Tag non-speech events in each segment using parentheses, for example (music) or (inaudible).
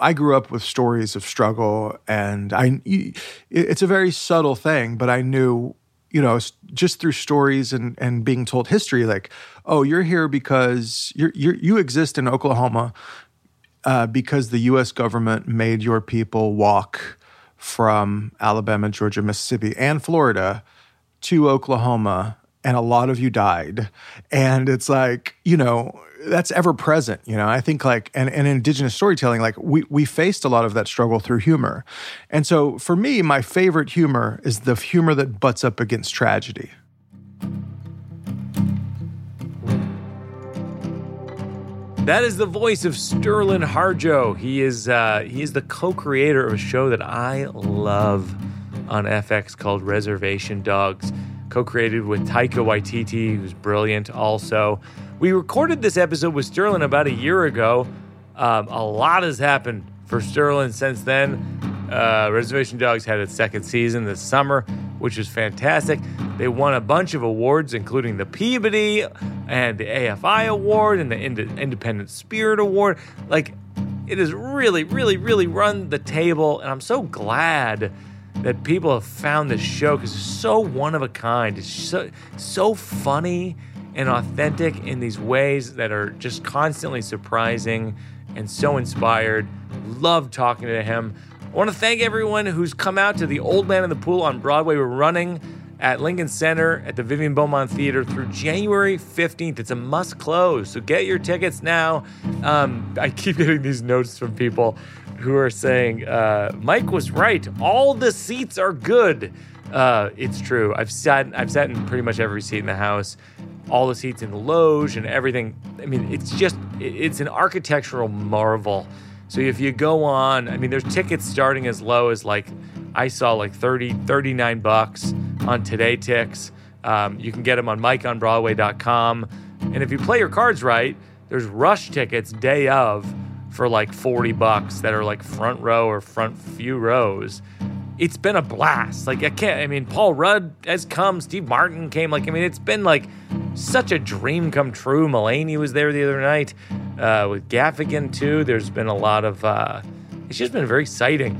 I grew up with stories of struggle, and I it's a very subtle thing, but I knew, you know, just through stories and and being told history, like, oh, you're here because you're you exist in Oklahoma uh, because the U.S. government made your people walk from Alabama, Georgia, Mississippi, and Florida to Oklahoma, and a lot of you died, and it's like, you know that's ever present you know i think like and, and indigenous storytelling like we, we faced a lot of that struggle through humor and so for me my favorite humor is the humor that butts up against tragedy That is the voice of Sterlin Harjo. He is uh, he is the co-creator of a show that I love on FX called Reservation Dogs, co-created with Taika Waititi, who's brilliant also. We recorded this episode with Sterlin about a year ago. Um, a lot has happened for Sterlin since then. Uh, Reservation Dogs had its second season this summer, which was fantastic. They won a bunch of awards, including the Peabody and the AFI Award and the Ind- Independent Spirit Award. Like, it has really, really, really run the table, and I'm so glad that people have found this show because it's so one of a kind. It's so so funny and authentic in these ways that are just constantly surprising and so inspired. Love talking to him. I want to thank everyone who's come out to the Old Man in the Pool on Broadway. We're running at Lincoln Center at the Vivian Beaumont Theater through January 15th. It's a must close, so get your tickets now. Um, I keep getting these notes from people who are saying, uh, Mike was right. All the seats are good. Uh, it's true. I've sat I've sat in pretty much every seat in the house all the seats in the loge and everything. I mean, it's just it's an architectural marvel. So if you go on, I mean, there's tickets starting as low as like I saw like 30, 39 bucks on TodayTix. Um, you can get them on MikeOnBroadway.com. And if you play your cards right, there's rush tickets day of for like 40 bucks that are like front row or front few rows it's been a blast. Like I can't. I mean, Paul Rudd has come. Steve Martin came. Like I mean, it's been like such a dream come true. Mulaney was there the other night uh, with Gaffigan too. There's been a lot of. Uh, it's just been very exciting.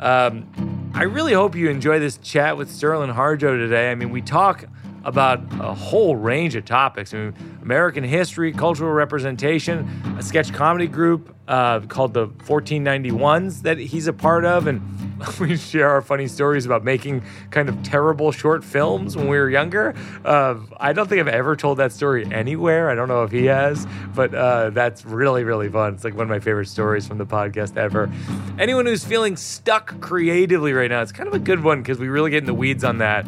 Um, I really hope you enjoy this chat with Sterlin Harjo today. I mean, we talk about a whole range of topics. I mean, American history, cultural representation, a sketch comedy group uh, called the 1491s that he's a part of, and (laughs) we share our funny stories about making kind of terrible short films when we were younger. Uh, I don't think I've ever told that story anywhere. I don't know if he has, but uh, that's really, really fun. It's like one of my favorite stories from the podcast ever. Anyone who's feeling stuck creatively right now, it's kind of a good one because we really get in the weeds on that.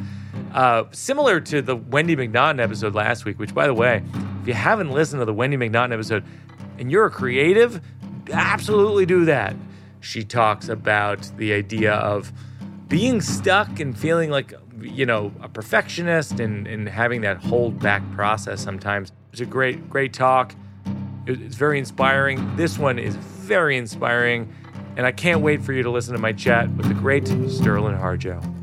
Uh, similar to the Wendy McNaughton episode last week, which, by the way, if you haven't listened to the Wendy McNaughton episode and you're a creative, absolutely do that. She talks about the idea of being stuck and feeling like, you know, a perfectionist and, and having that hold back process sometimes. It's a great, great talk. It's very inspiring. This one is very inspiring. And I can't wait for you to listen to my chat with the great Sterlin Harjo.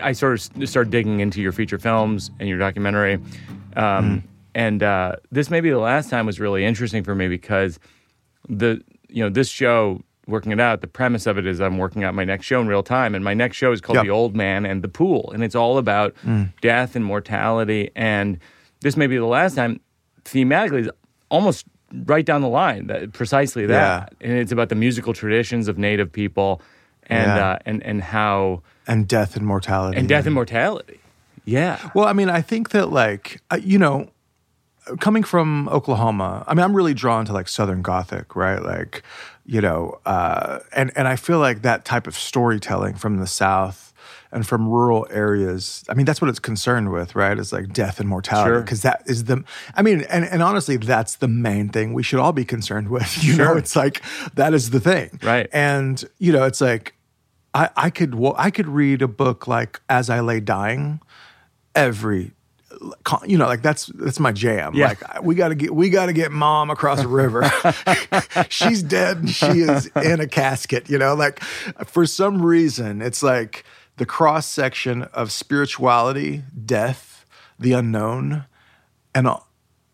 I sort of started digging into your feature films and your documentary. Um, mm. And uh, this maybe the last time was really interesting for me because the you know this show working it out the premise of it is i'm working out my next show in real time and my next show is called yep. the old man and the pool and it's all about mm. death and mortality and this may be the last time thematically is almost right down the line that precisely that yeah. and it's about the musical traditions of native people and yeah. uh, and and how and death and mortality and death and mortality. Yeah. Well, I mean, I think that like uh, you know, coming from Oklahoma, I mean, I'm really drawn to like Southern Gothic, right? Like, you know, uh, and and I feel like that type of storytelling from the South and from rural areas. I mean, that's what it's concerned with, right? It's like death and mortality. Because sure. that is the, I mean, and, and honestly, that's the main thing we should all be concerned with. (laughs) You sure. know, it's like that is the thing. Right. And, you know, it's like, I, I could I could read a book like As I Lay Dying every you know like that's that's my jam yeah. like we got to get we got to get mom across the river (laughs) she's dead and she is in a casket you know like for some reason it's like the cross section of spirituality death the unknown, and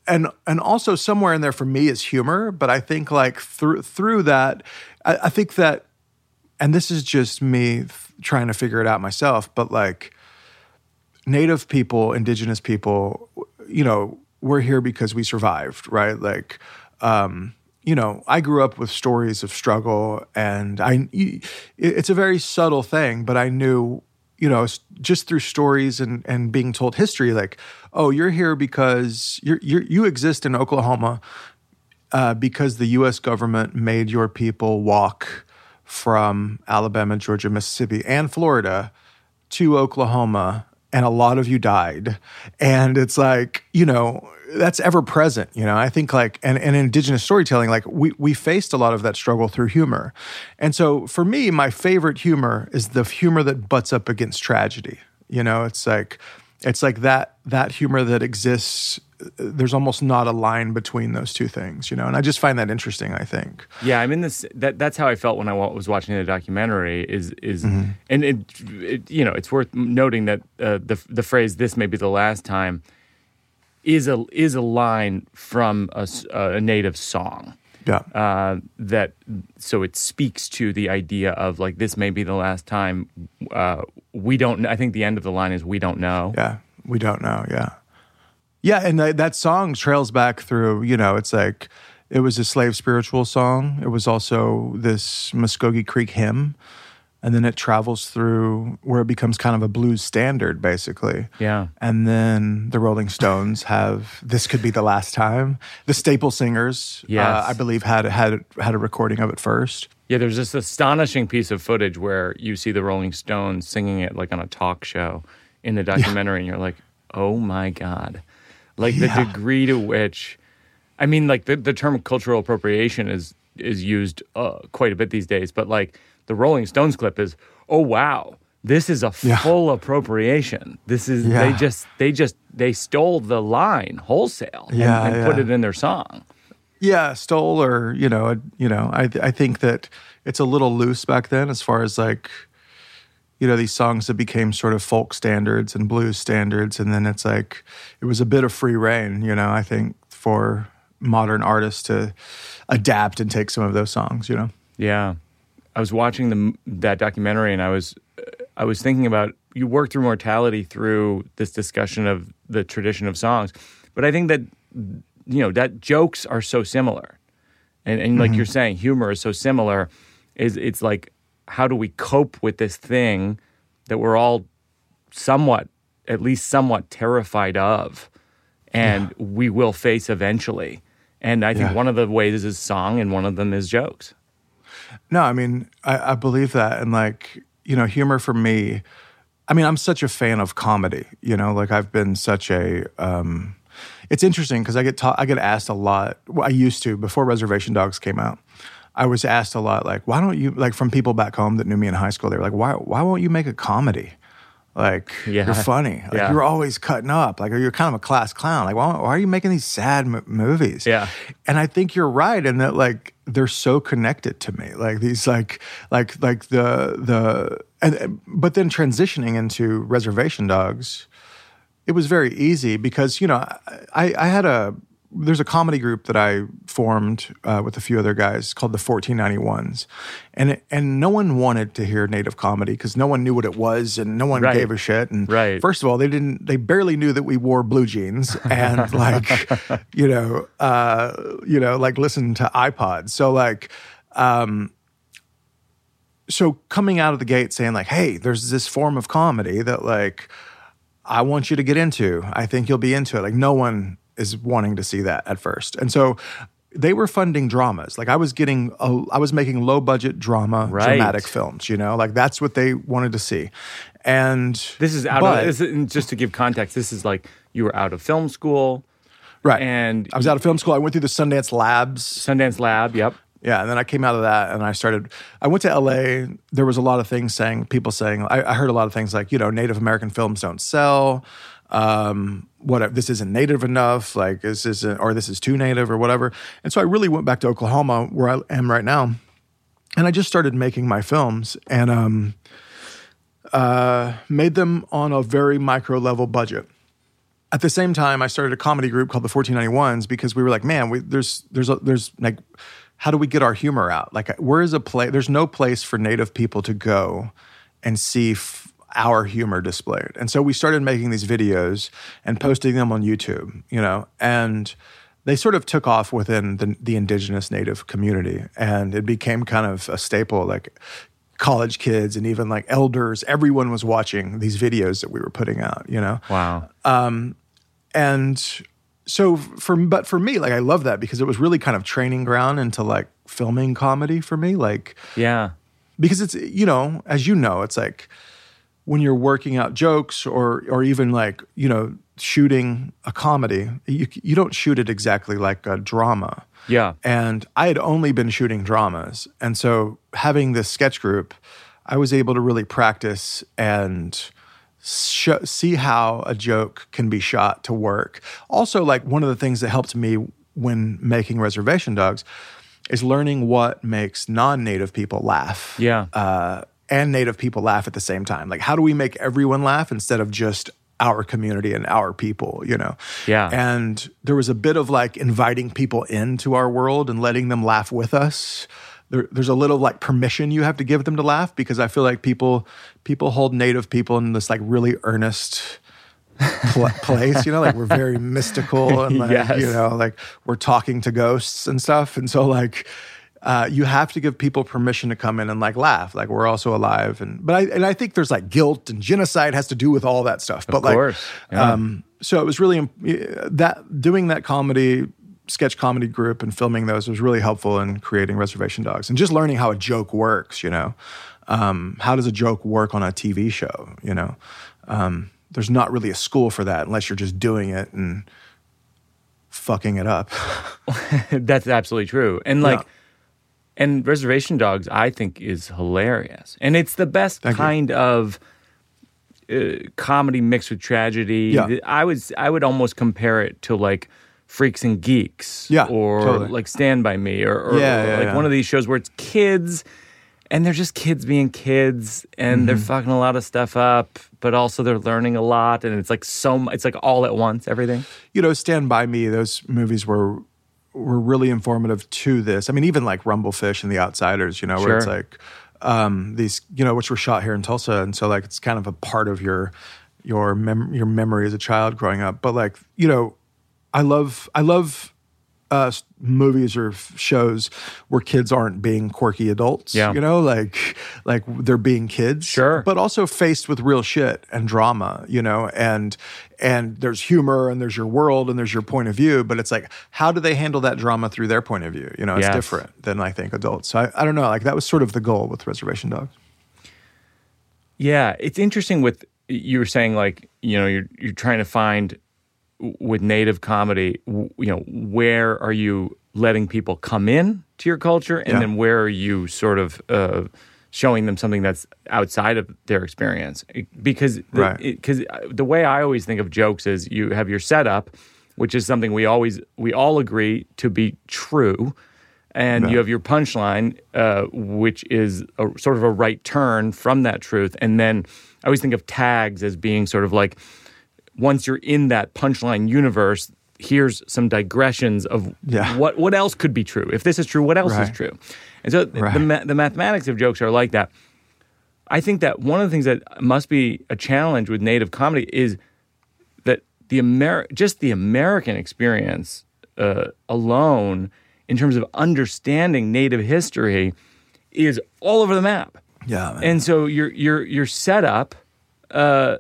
and and also somewhere in there for me is humor. But I think like through through that, I, I think that, and this is just me th- trying to figure it out myself. But like, Native people, Indigenous people, you know, we're here because we survived, right? Like. Um, you know, I grew up with stories of struggle, and I. It's a very subtle thing, but I knew, you know, just through stories and and being told history, like, oh, you're here because you're you exist in Oklahoma uh, because the U.S. government made your people walk from Alabama, Georgia, Mississippi, and Florida to Oklahoma, and a lot of you died. And it's like, you know, that's ever present. You know, I think like and, and indigenous storytelling, like we we faced a lot of that struggle through humor. And so for me, my favorite humor is the humor that butts up against tragedy. You know, it's like it's like that that humor that exists there's almost not a line between those two things you know and i just find that interesting i think yeah i'm in this that that's how i felt when i was watching the documentary is is mm-hmm. and it, it, you know it's worth noting that uh, the the phrase this may be the last time is a is a line from a, a native song. Yeah. Uh, that so it speaks to the idea of like this may be the last time. Uh, we don't. I think the end of the line is we don't know. Yeah, we don't know. Yeah, yeah, and th- that song trails back through. You know, it's like it was a slave spiritual song. It was also this Muskogee Creek hymn and then it travels through where it becomes kind of a blues standard basically yeah and then the rolling stones have this could be the last time the staple singers uh, yes. Uh, i believe had had had a recording of it first yeah there's this astonishing piece of footage where you see the rolling stones singing it like on a talk show in the documentary yeah. and you're like oh my god like yeah. the degree to which i mean like the, the term cultural appropriation is is used uh, quite a bit these days but like the Rolling Stones clip is, oh wow, this is a yeah. full appropriation. This is yeah. they just they just they stole the line wholesale and, yeah, and put it in their song. Yeah, stole or you know, you know, I I think that it's a little loose back then as far as like you know these songs that became sort of folk standards and blues standards and then it's like it was a bit of free reign you know i think for modern artists to adapt and take some of those songs you know yeah I was watching the that documentary and I was I was thinking about you work through mortality through this discussion of the tradition of songs, but I think that you know that jokes are so similar, and and like mm-hmm. you're saying, humor is so similar. Is it's like how do we cope with this thing that we're all somewhat, at least somewhat terrified of, and yeah. we will face eventually. And I think yeah. one of the ways is song, and one of them is jokes. No, I mean, I, I believe that. And like, you know, humor for me, I mean, I'm such a fan of comedy, you know, like I've been such a, um, it's interesting because I get ta- I get asked a lot. Well, I used to before Reservation Dogs came out. I was asked a lot, like, why don't you like from people back home that knew me in high school? They were like, why why won't you make a comedy? Like yeah. you're funny. Like yeah. you're always cutting up. Like you're kind of a class clown. Like why, why are you making these sad m- movies? Yeah. And I think you're right in that like they're so connected to me. Like these like like like the the and but then transitioning into Reservation Dogs, it was very easy because you know I I had a there's a comedy group that I formed uh, with a few other guys called the 1491s, and it, and no one wanted to hear native comedy because no one knew what it was and no one right. gave a shit. And right. first of all, they didn't they barely knew that we wore blue jeans (laughs) and like you know uh, you know like listen to iPods. So like. Um, so coming out of the gate saying like, "Hey, there's this form of comedy that like I want you to get into. I think you'll be into it." Like no one is wanting to see that at first. And so they were funding dramas. Like I was getting, a, I was making low budget drama, right. dramatic films. You know, like that's what they wanted to see. And this is out but, of this just to give context. This is like you were out of film school, right? And I was out of film school. I went through the Sundance Labs, Sundance Lab. Yep. Yeah, and then I came out of that and I started. I went to LA. There was a lot of things saying, people saying, I, I heard a lot of things like, you know, Native American films don't sell um, what this isn't native enough, like this isn't, or this is too native, or whatever. And so I really went back to Oklahoma, where I am right now, and I just started making my films and um, uh, made them on a very micro level budget. at the same time, I started a comedy group called the 1491s because we were like, man, we, there's there's a, there's like, how do we get our humor out? Like, where is a place? There's no place for Native people to go and see f- our humor displayed. And so we started making these videos and posting them on YouTube. You know, and they sort of took off within the, the indigenous native community and it became kind of a staple like college kids and even like elders everyone was watching these videos that we were putting out you know Wow. Um, and so for but for me like i love that because it was really kind of training ground into like filming comedy for me like yeah. because it's you know as you know it's like when you're working out jokes or or even like you know shooting a comedy you you don't shoot it exactly like a drama Yeah. and I had only been shooting dramas. And so having this sketch group, I was able to really practice and sh- see how a joke can be shot to work. Also, like one of the things that helped me when making Reservation Dogs is learning what makes non native people laugh. Yeah. Uh, and native people laugh at the same time. Like, how do we make everyone laugh instead of just our community and our people, you know? Yeah. And there was a bit of like inviting people into our world and letting them laugh with us. There, there's a little like permission you have to give them to laugh because I feel like people people hold native people in this like really earnest pl- (laughs) place, you know, like we're very mystical and like, Yes. you know, like we're talking to ghosts and stuff. And so like uh, you have to give people permission to come in and like laugh, like we're also alive. And but I and I think there's like guilt and genocide has to do with all that stuff. But like, course, yeah. um, so it was really that doing that comedy sketch comedy group and filming those was really helpful in creating Reservation Dogs and just learning how a joke works. You know, um, how does a joke work on a TV show? You know, um, there's not really a school for that unless you're just doing it and fucking it up. (laughs) (laughs) That's absolutely true. And like, Yeah. And Reservation Dogs, I think, is hilarious. And it's the best Thank you. kind of uh, comedy mixed with tragedy. Yeah. I was, I would almost compare it to like Freaks and Geeks, Yeah, or totally. like Stand by Me, or, or, Yeah, or yeah, like yeah. one of these shows where it's kids. And they're just kids being kids, and they're Mm-hmm. fucking a lot of stuff up, but also they're learning a lot, and it's like so. It's like all at once, everything. you know, Stand by Me. Those movies were were really informative to this. I mean, even like Rumblefish and The Outsiders. You know, where it's like um, these, you know, which were shot here in Tulsa, and so like it's kind of a part of your your mem- your memory as a child growing up. But like, you know, I love I love uh, movies or f- shows where kids aren't being quirky adults. Yeah. you know, like like they're being kids. Sure. but also faced with real shit and drama. You know, and and there's humor and there's your world and there's your point of view. But it's like, how do they handle that drama through their point of view? You know, it's Yes. different than I think adults. So I, I don't know. Like that was sort of the goal with Reservation Dogs. Yeah, it's interesting with you were saying like you know you're you're trying to find with native comedy w- you know where are you letting people come in to your culture and Yeah. then where are you sort of uh, showing them something that's outside of their experience because the, Right. because the way I always think of jokes is you have your setup which is something we always we all agree to be true and you have your punchline, uh, which is a, sort of a right turn from that truth. And then I always think of tags as being sort of like once you're in that punchline universe, here's some digressions of Yeah. what what else could be true. If this is true, what else is true? And so th- the ma- the mathematics of jokes are like that. I think that one of the things that must be a challenge with native comedy is that the Amer- just the American experience uh, alone, in terms of understanding Native history, is all over the map. Yeah, man. And so your your your setup uh,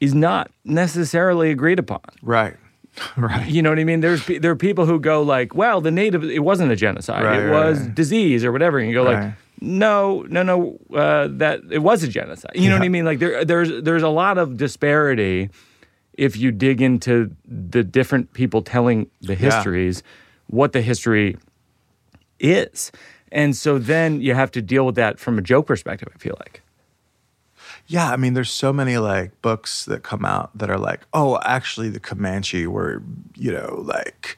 is not necessarily agreed upon. right, (laughs) right. You know what I mean? There's there are people who go like, "Well, the native it wasn't a genocide; Right, it right, was right. disease or whatever." And you go like, "No, no, no, uh, that it was a genocide." You know what I mean? Like there there's there's a lot of disparity if you dig into the different people telling the histories, what the history is. And so then you have to deal with that from a joke perspective, I feel like. Yeah, I mean, there's so many like books that come out that are like, oh, actually, the Comanche were, you know, like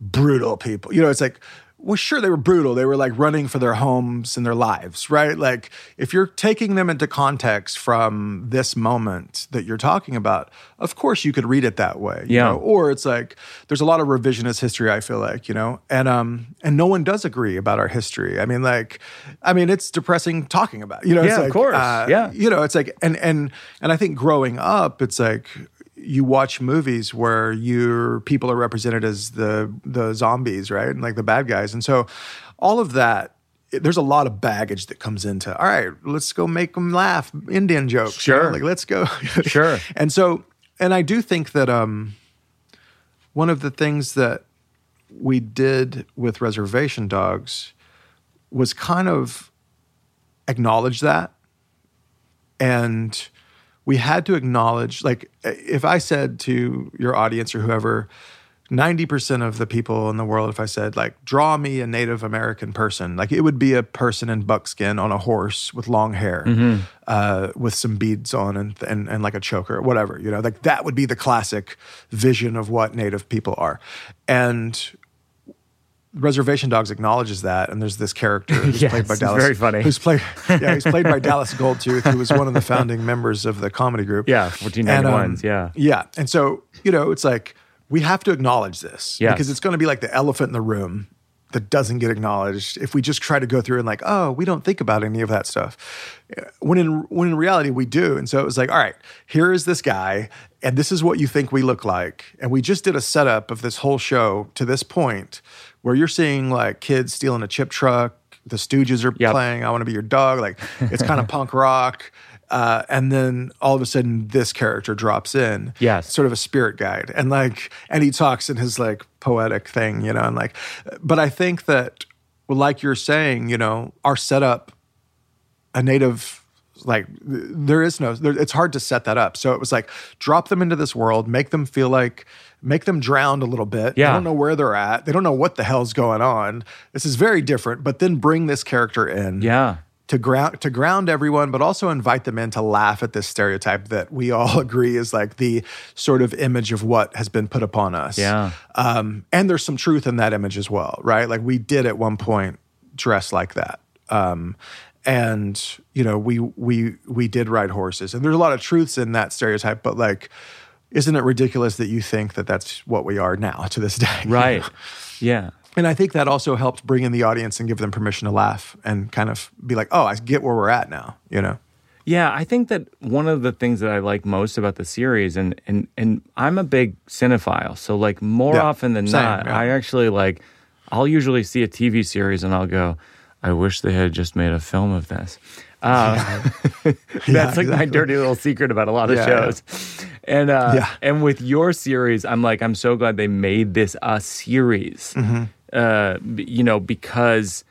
brutal people. You know, it's like well, sure, they were brutal. They were like running for their homes and their lives, right? Like, if you're taking them into context from this moment that you're talking about, of course you could read it that way. you Yeah. know? Or it's like there's a lot of revisionist history. I feel like you know, and um, and no one does agree about our history. I mean, like, I mean, it's depressing talking about. You know, it's Yeah, of course. uh, Yeah. you know, it's like, and and and I think growing up, it's like you watch movies where your people are represented as the the zombies, right, and like the bad guys, and so all of that. There's a lot of baggage that comes into. All right, let's go make them laugh. Indian jokes, you know, Sure. Like let's go. (laughs) Sure. And so, and I do think that um, one of the things that we did with Reservation Dogs was kind of acknowledge that. And we had to acknowledge, like, if I said to your audience or whoever, 90% of the people in the world, if I said, like, draw me a Native American person, like, it would be a person in buckskin on a horse with long hair, uh, with some beads on and, and, and like a choker, whatever, you know, like, that would be the classic vision of what Native people are. And Reservation Dogs acknowledges that, and there's this character who's Yes, played by Dallas. very funny. Who's played? (laughs) Yeah, he's played by Dallas Goldtooth, who was one of the founding members of the comedy group. Yeah, And, 1491s, yeah. yeah. And so you know, it's like we have to acknowledge this Yes. because it's going to be like the elephant in the room that doesn't get acknowledged if we just try to go through and like, oh, we don't think about any of that stuff. When in when in reality we do. And so it was like, all right, here is this guy, and this is what you think we look like. And we just did a setup of this whole show to this point where you're seeing like kids stealing a chip truck, the Stooges are Yep. playing I Want to Be Your Dog. Like it's kind of (laughs) punk rock. Uh, and then all of a sudden, this character drops in, Yes. sort of a spirit guide, and like, and he talks in his like poetic thing, you know, and like, but I think that, well, like you're saying, you know, our setup, a native, like, there is no, there, it's hard to set that up. So it was like, drop them into this world, make them feel like, make them drowned a little bit. Yeah. They don't know where they're at. They don't know what the hell's going on. This is very different, but then bring this character in Yeah. to ground to ground everyone, but also invite them in to laugh at this stereotype that we all (laughs) agree is like the sort of image of what has been put upon us. Yeah. Um, and there's some truth in that image as well, right? Like we did at one point dress like that. Um, and you know, we we we did ride horses, and there's a lot of truths in that stereotype. But like, isn't it ridiculous that you think that that's what we are now (laughs) to this day? Right. Yeah. And I think that also helped bring in the audience and give them permission to laugh and kind of be like, oh, I get where we're at now, you know? Yeah, I think that one of the things that I like most about the series, and and and I'm a big cinephile, so like more Yeah, often than same, not, yeah. I actually like, I'll usually see a TV series and I'll go, I wish they had just made a film of this. Uh, (laughs) (laughs) that's like my dirty little secret about a lot of Yeah, yeah. shows. And uh, Yeah. and with your series, I'm like, I'm so glad they made this a series. Mm-hmm. Uh, you know, because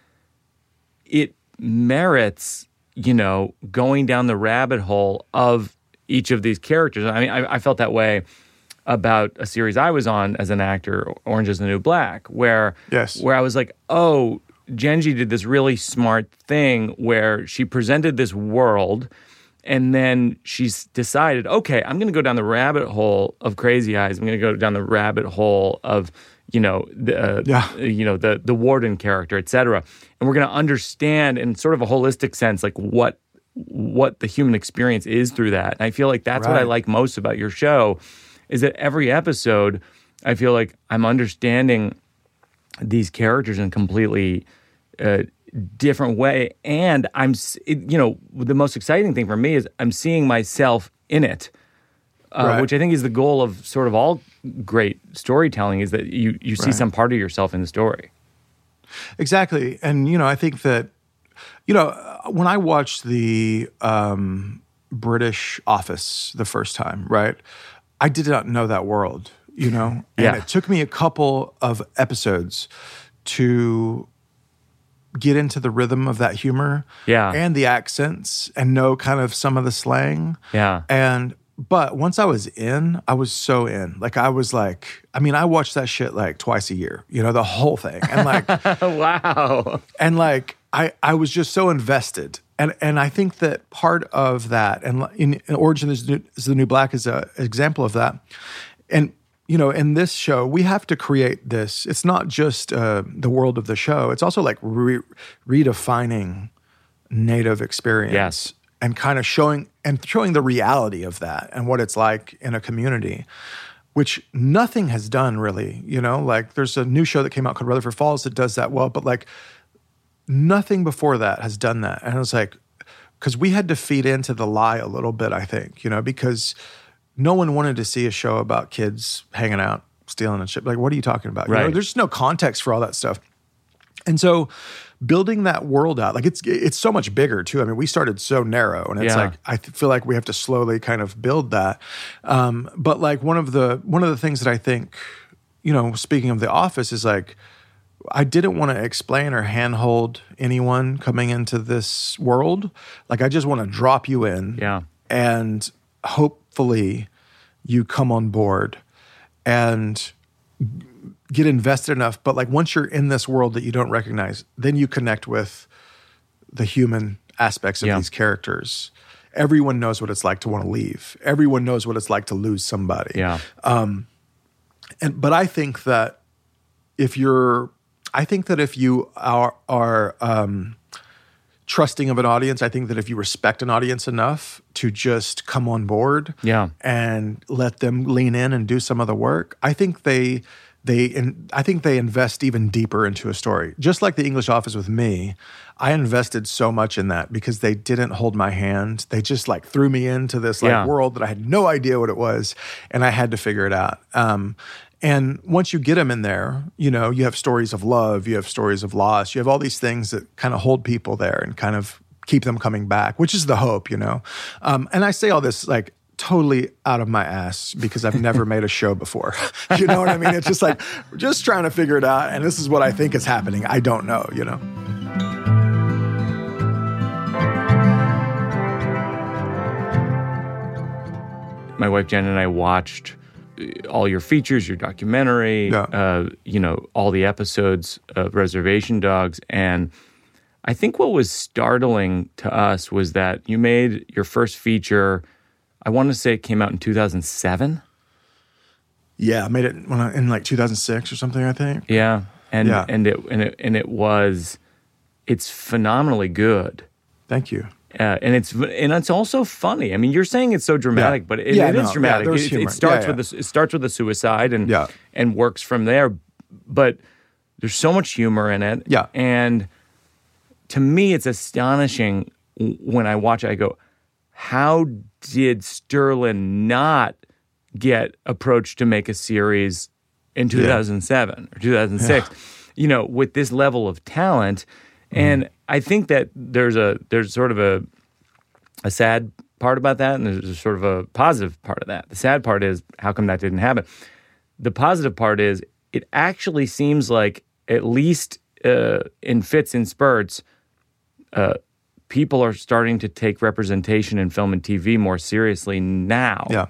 it merits, you know, going down the rabbit hole of each of these characters. I mean, I, I felt that way about a series I was on as an actor, Orange is the New Black, where Yes. where I was like, oh, Jenji did this really smart thing where she presented this world. And then she's decided, okay, I'm going to go down the rabbit hole of Crazy Eyes. I'm going to go down the rabbit hole of, you know, the, uh, Yeah. you know, the the warden character, et cetera. And we're going to understand in sort of a holistic sense, like what what the human experience is through that. And I feel like that's what I like most about your show, is that every episode, I feel like I'm understanding these characters in completely uh, different way, and I'm, it, you know, the most exciting thing for me is I'm seeing myself in it. Uh, Right. Which I think is the goal of sort of all great storytelling is that you you see Right. some part of yourself in the story. Exactly. And, you know, I think that, you know, when I watched the um, British Office the first time, right, I did not know that world, you know? (laughs) And Yeah. it took me a couple of episodes to get into the rhythm of that humor Yeah. and the accents and know kind of some of the slang. Yeah. And but once I was in, I was so in. Like I was like, I mean, I watched that shit like twice a year, you know, the whole thing. And like (laughs) wow. and like I I was just so invested. And and I think that part of that and in, in Orange is, the New Black is a example of that. And you know, in this show, we have to create this. It's not just uh, the world of the show. It's also like re- redefining native experience. Yes. And kind of showing and showing the reality of that and what it's like in a community, which nothing has done really. You know, like there's a new show that came out called Rutherford Falls that does that well, but like nothing before that has done that. And it was like, because we had to feed into the lie a little bit, I think, you know, because no one wanted to see a show about kids hanging out, stealing and shit. Like, what are you talking about? You know, there's just no context for all that stuff. And so building that world out, like it's it's so much bigger too. I mean, we started so narrow, and it's Yeah. like I th- feel like we have to slowly kind of build that. Um, but like one of the one of the things that I think, you know, speaking of the office, is like I didn't want to explain or handhold anyone coming into this world. Like I just want to drop you in, Yeah. and hopefully you come on board and get invested enough. But like once you're in this world that you don't recognize, then you connect with the human aspects of Yeah. these characters. Everyone knows what it's like to want to leave. Everyone knows what it's like to lose somebody Yeah. Um, and but I think that if you're, I think that if you are are um, trusting of an audience, I think that if you respect an audience enough to just come on board, Yeah. and let them lean in and do some of the work, I think they they in, I think they invest even deeper into a story. Just like the English Office with me, I invested so much in that because they didn't hold my hand. They just like threw me into this like Yeah. world that I had no idea what it was, and I had to figure it out. Um, and once you get them in there, you know, you have stories of love, you have stories of loss, you have all these things that kind of hold people there and kind of keep them coming back, which is the hope, you know. Um, and I say all this like totally out of my ass because I've never (laughs) made a show before. (laughs) you know what I mean? It's just like we're just trying to figure it out, and this is what I think is happening. I don't know, you know. my wife Jen and I watched all your features, your documentary, Yeah. uh, you know, all the episodes of Reservation Dogs. And I think what was startling to us was that you made your first feature, I want to say it came out in 2007. Yeah, I made it when I, in like 2006 or something. I think. Yeah. And, Yeah. and it, and it, and it was, it's phenomenally good. Thank you. Uh, and it's and it's also funny. I mean, you're saying it's so dramatic, Yeah. but it, Yeah, it no, is dramatic. there's it, it starts Yeah, with the, it starts with a suicide and Yeah. and works from there. But there's so much humor in it. Yeah. and to me, it's astonishing when I watch it. I go, how did Sterlin not get approached to make a series in 2007 or 2006? You know, with this level of talent. Mm-hmm. And I think that there's a there's sort of a a sad part about that, and there's a sort of a positive part of that. The sad part is how come that didn't happen. The positive part is it actually seems like at least uh, in fits and spurts, uh, people are starting to take representation in film and TV more seriously now Yeah.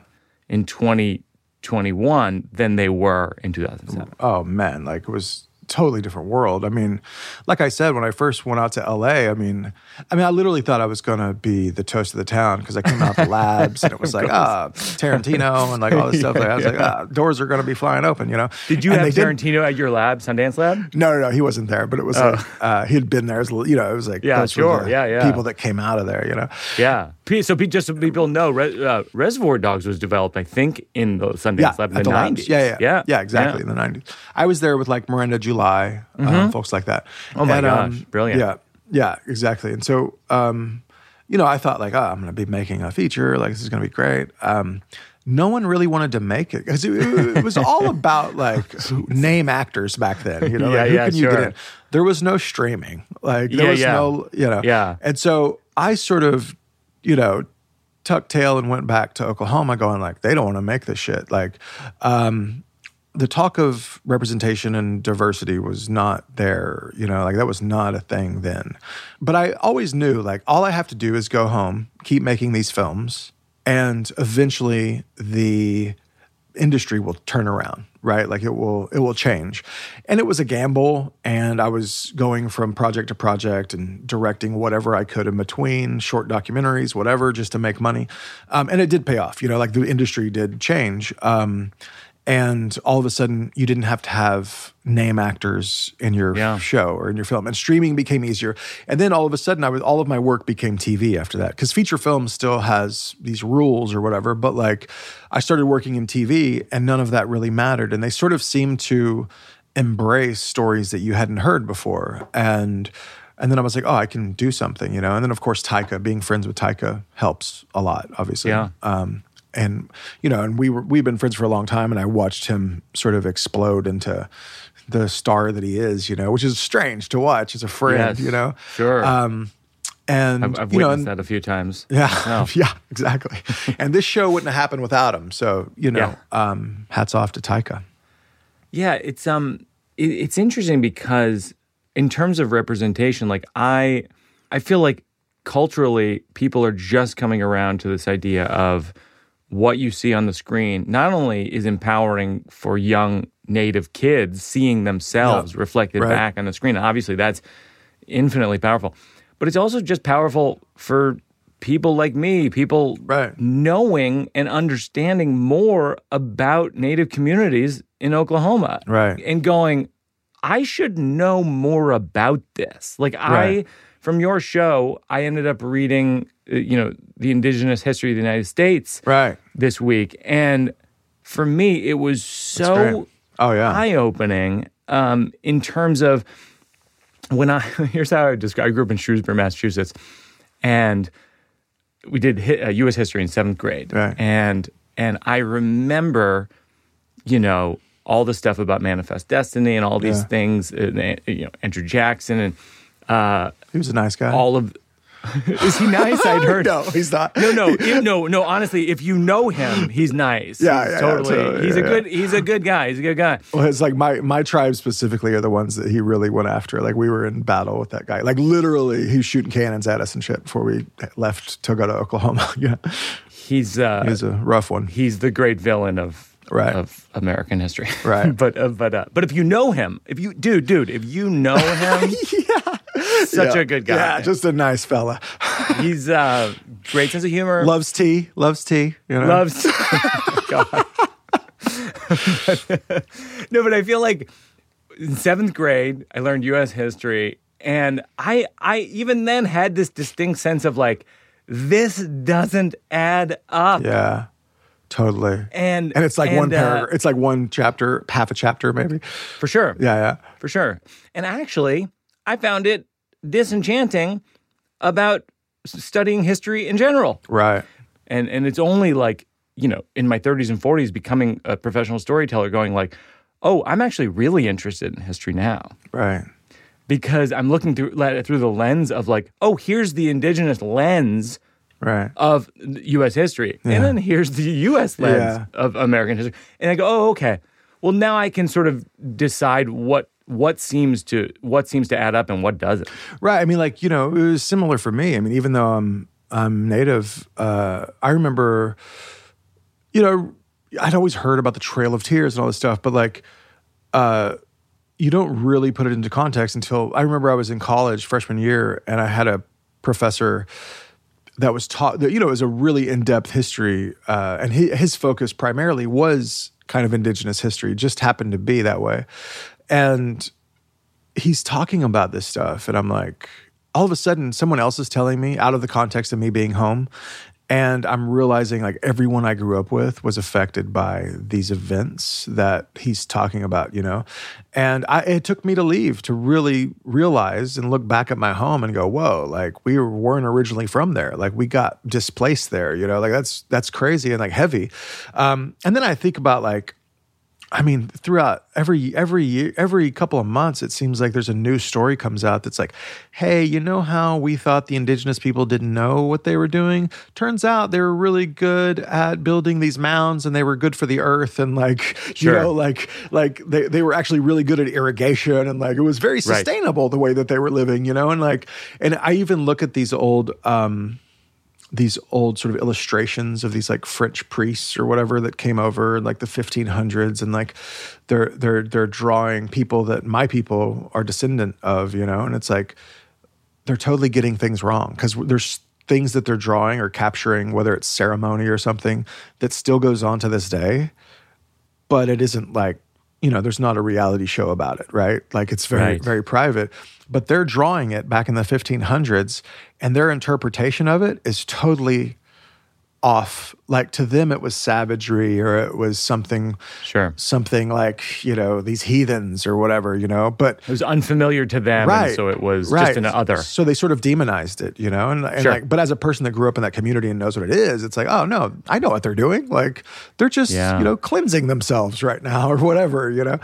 in 2021 than they were in 2007. oh man, like it was totally different world. I mean, like I said, when I first went out to LA, I mean, I mean, I literally thought I was gonna be the toast of the town because I came out the labs and it was (laughs) like ah Tarantino and like all this stuff. Like, I was like, ah, (laughs) doors are gonna be flying open, you know. Did you And have Tarantino at your lab, Sundance Lab? No, no, no, he wasn't there, but it was like uh, he had been there as you know, it was like Oh. Yeah, sure. Yeah, yeah. people that came out of there, you know. Yeah. So just so people know, uh, Reservoir Dogs was developed, I think, in the Sundance yeah, Lab in the, 90s. Yeah, yeah, yeah, yeah, exactly. In the nineties, I was there with like Miranda July, um, folks like that. Mm-hmm. Oh my And, um, gosh, brilliant. Yeah, yeah, exactly. And so, um, you know, I thought like, oh, I'm going to be making a feature. Like, this is going to be great. Um, no one really wanted to make it because it, it was all (laughs) about like name actors back then. You know, Yeah, like, who yeah, can you sure. get in? There was no streaming. Like there Yeah, was yeah. no, you know. Yeah. And so I sort of, you know, tucked tail and went back to Oklahoma, going like, they don't want to make this shit. Like, um, the talk of representation and diversity was not there. You know, like that was not a thing then. But I always knew like all I have to do is go home, keep making these films, and eventually the industry will turn around right like it will it will change and it was a gamble and i was going from project to project and directing whatever i could in between short documentaries whatever just to make money um, and it did pay off you know like the industry did change um, and all of a sudden you didn't have to have name actors in your Yeah. show or in your film and streaming became easier and then all of a sudden i was all of my work became tv after that because feature film still has these rules or whatever but like i started working in tv and none of that really mattered and they sort of seemed to embrace stories that you hadn't heard before and and then i was like oh i can do something you know and then of course taika being friends with taika helps a lot obviously Yeah. um, and you know, and we were we've been friends for a long time, and I watched him sort of explode into the star that he is, you know, which is strange to watch as a friend, Yes, you know. sure. Um, and I've, I've you know, witnessed and- that a few times. (laughs) yeah, No. (laughs) yeah, exactly. (laughs) and this show wouldn't have happened without him. So you know, Yeah. um, hats off to Taika. Yeah, it's um, it, it's interesting because in terms of representation, like I, I feel like culturally people are just coming around to this idea of what you see on the screen. Not only is empowering for young native kids seeing themselves Yeah. reflected Right. back on the screen. Obviously, that's infinitely powerful, but it's also just powerful for people like me, people Right. knowing and understanding more about Native communities in Oklahoma. Right. And going, I should know more about this. Like, I, Right. From your show, I ended up reading, uh, you know, the indigenous history of the United States Right. this week. And for me, it was so. Oh yeah. eye opening um, in terms of when I (laughs) here's how I describe. I grew up in Shrewsbury, Massachusetts, and we did uh, U.S. history in seventh grade, Right. and and I remember, you know, all the stuff about manifest destiny and all these Yeah. things, and, uh, you know, Andrew Jackson and uh, he was a nice guy. all of. (laughs) Is he nice? I'd (laughs) heard. no, he's not. No, no, if- no, no. Honestly, if you know him, he's nice. Yeah, He's yeah, yeah, totally. totally, he's yeah, a yeah. good. He's a good guy. He's a good guy. Well, it's like my my tribe specifically are the ones that he really went after. Like we were in battle with that guy. Like literally, he was shooting cannons at us and shit before we left to go to Oklahoma. (laughs) yeah, He's uh, he was a rough one. he's the great villain of Right. of American history. Right. but uh, but uh, but if you know him, if you dude, dude, if you know him, (laughs) such Yeah. a good guy. Yeah, just a nice fella. (laughs) he's uh, great sense of humor. loves tea. Loves tea. You know. loves. (laughs) God. no, but I feel like in seventh grade, I learned U.S. history, and I, I even then had this distinct sense of like, this doesn't add up. Yeah, totally. And and it's like one uh, paragraph. It's like one chapter, half a chapter, maybe. for sure. Yeah, yeah. for sure. And actually, I found it disenchanting about studying history in general. Right. And and it's only like, you know, in my 30s and 40s becoming a professional storyteller going like, "Oh, I'm actually really interested in history now." Right. Because I'm looking through let- through the lens of like, "Oh, here's the indigenous lens Right. of US history." And then here's the US lens Yeah. of American history. And I go, "Oh, okay. Well, now I can sort of decide what what seems to what seems to add up and what doesn't." Right. I mean, like you know, it was similar for me. I mean, even though I'm I'm native, uh, I remember, you know, I'd always heard about the Trail of Tears and all this stuff, but like, uh, you don't really put it into context until I remember I was in college freshman year, and I had a professor that was taught that you know it was a really in-depth history uh, and he, his focus primarily was kind of indigenous history just happened to be that way and he's talking about this stuff and i'm like all of a sudden someone else is telling me out of the context of me being home and i'm realizing like everyone i grew up with was affected by these events that he's talking about you know? And I, it took me to leave to really realize and look back at my home and go whoa like we weren't originally from there. Like we got displaced there you know? Like that's that's crazy and like heavy. Um, and then i think about like I mean, throughout every every year, every couple of months, it seems like there's a new story comes out that's like, "Hey, you know how we thought the indigenous people didn't know what they were doing? Turns out they were really good at building these mounds, and they were good for the earth, and like, (laughs) you Sure. know, like like they they were actually really good at irrigation, and like it was very sustainable the way that they were living, you know, and like, and I even look at these old. um these old sort of illustrations of these like French priests or whatever that came over in like the 1500s and like they're they're they're drawing people that my people are descendant of you know? And it's like they're totally getting things wrong because there's things that they're drawing or capturing whether it's ceremony or something that still goes on to this day but it isn't like you know there's not a reality show about it right like it's very Right. very private but they're drawing it back in the 1500s and their interpretation of it is totally off like to them it was savagery or it was something Sure. something like you know these heathens or whatever you know but It was unfamiliar to them, right and so it was right. just an other. so they sort of demonized it you know and, and Sure. like but as a person that grew up in that community and knows what it is it's like oh no i know what they're doing like they're just Yeah. you know cleansing themselves right now (laughs) or whatever you know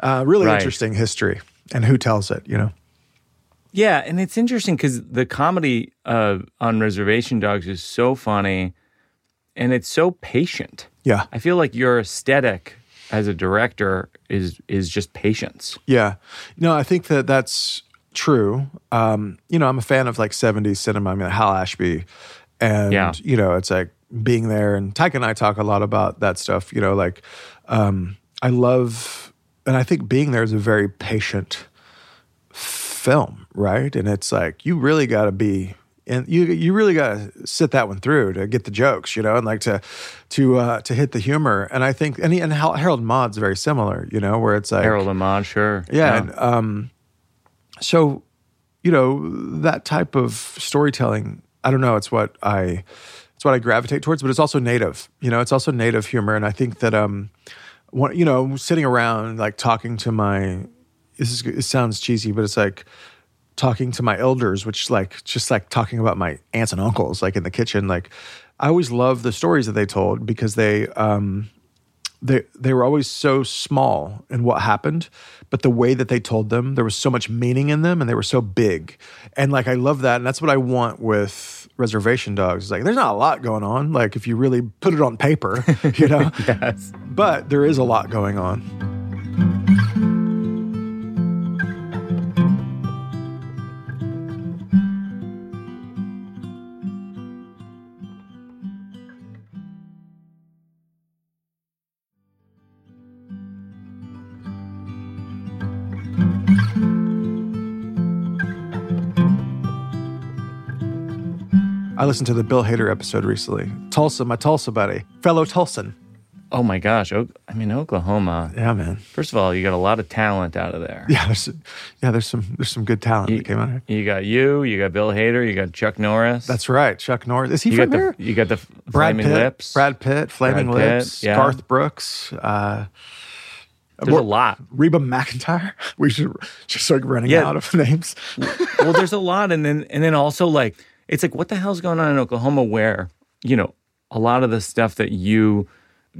uh, really Right. interesting history and who tells it you know Yeah, and it's interesting because the comedy uh, on Reservation Dogs is so funny, and it's so patient. yeah I feel like your aesthetic as a director is is just patience. Yeah. No, I think that that's true. Um, you know, I'm a fan of like 70s cinema. I mean, Hal Ashby. And, Yeah. you know, it's like being there. And Taika and I talk a lot about that stuff. You know, like um, I love, and I think being there is a very patient film, right? And it's like you really got to be. And you you really got to sit that one through to get the jokes, you know, and like to to uh, to hit the humor. And I think and, he, and Harold Maude's very similar, you know, where it's like Harold and Maude, sure. yeah. And, um, so, you know, that type of storytelling, I don't know, it's what I, it's what I gravitate towards, but it's also native, you know, it's also native humor. And I think that, um, one, you know, sitting around, like talking to my, this is, it sounds cheesy, but it's like talking to my elders, which like, just like talking about my aunts and uncles, like in the kitchen, like, I always loved the stories that they told because they, um, they they were always so small in what happened, but the way that they told them, there was so much meaning in them, and they were so big. And like I love that, and that's what I want with Reservation Dogs. It's like there's not a lot going on, like if you really put it on paper, (laughs) you know. (laughs) Yes. But there is a lot going on. Listened to the Bill Hader episode recently. Tulsa, my Tulsa buddy, fellow Tulsan. Oh my gosh. O- I mean, Oklahoma. Yeah, man. First of all, you got a lot of talent out of there. Yeah, there's yeah, there's some there's some good talent You, that came out here. you got you, you got Bill Hader, you got Chuck Norris. That's right. Chuck Norris. Is he you from got here? the you got the Brad flaming Pitt. lips. Brad Pitt, Flaming Brad Pitt, Lips, yeah. Garth Brooks, uh, There's a lot. Reba McEntire. (laughs) We should just start running Yeah. out of (laughs) names. well, there's a lot, and then and then also like it's like what the hell's going on in Oklahoma where you know a lot of the stuff that you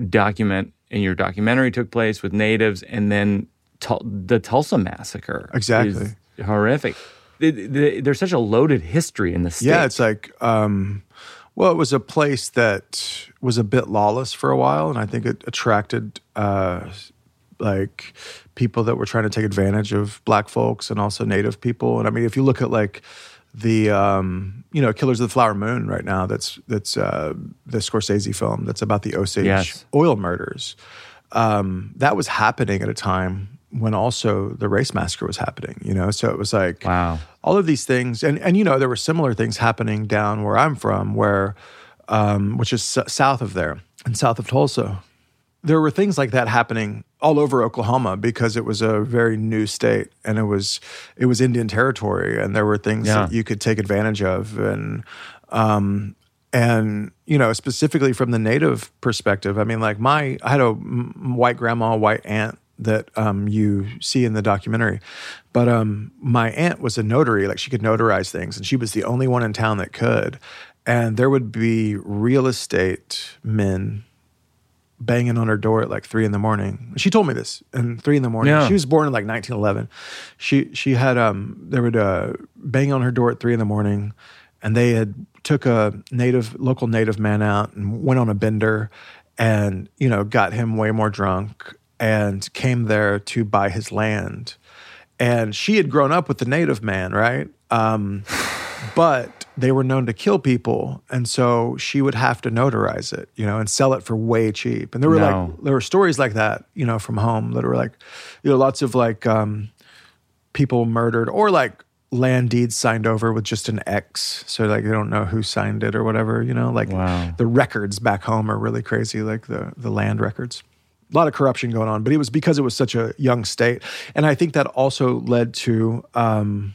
document in your documentary took place with natives, and then Tul- the Tulsa massacre Exactly. horrific. Th- th- There's such a loaded history in the state. yeah, it's like, um, well, it was a place that was a bit lawless for a while, and I think it attracted uh, like people that were trying to take advantage of black folks and also native people. And I mean, if you look at like the um, you know Killers of the Flower Moon right now, that's that's uh, the Scorsese film that's about the Osage Yes. oil murders. Um, that was happening at a time when also the race massacre was happening. You know, so it was like Wow. all of these things and and you know there were similar things happening down where i'm from where um, which is s- south of there and south of tulsa there were things like that happening all over oklahoma because it was a very new state and it was it was indian territory and there were things Yeah. that you could take advantage of and um and you know specifically from the native perspective i mean like my i had a white grandma white aunt that um, you see in the documentary but um, my aunt was a notary like she could notarize things and she was the only one in town that could and there would be real estate men banging on her door at like three in the morning. She told me this and three in the morning. Yeah. She was born in like 1911. She she had um they would uh, bang on her door at three in the morning, and they had took a native local native man out and went on a bender, and you know got him way more drunk and came there to buy his land, and she had grown up with the native man, right? Um, (sighs) but they were known to kill people and so she would have to notarize it you know and sell it for way cheap and there were No. like there were stories like that you know from home that were like you know lots of like um people murdered or like land deeds signed over with just an x so like they don't know who signed it or whatever you know like Wow. the records back home are really crazy like the the land records a lot of corruption going on, but it was because it was such a young state, and I think that also led to um,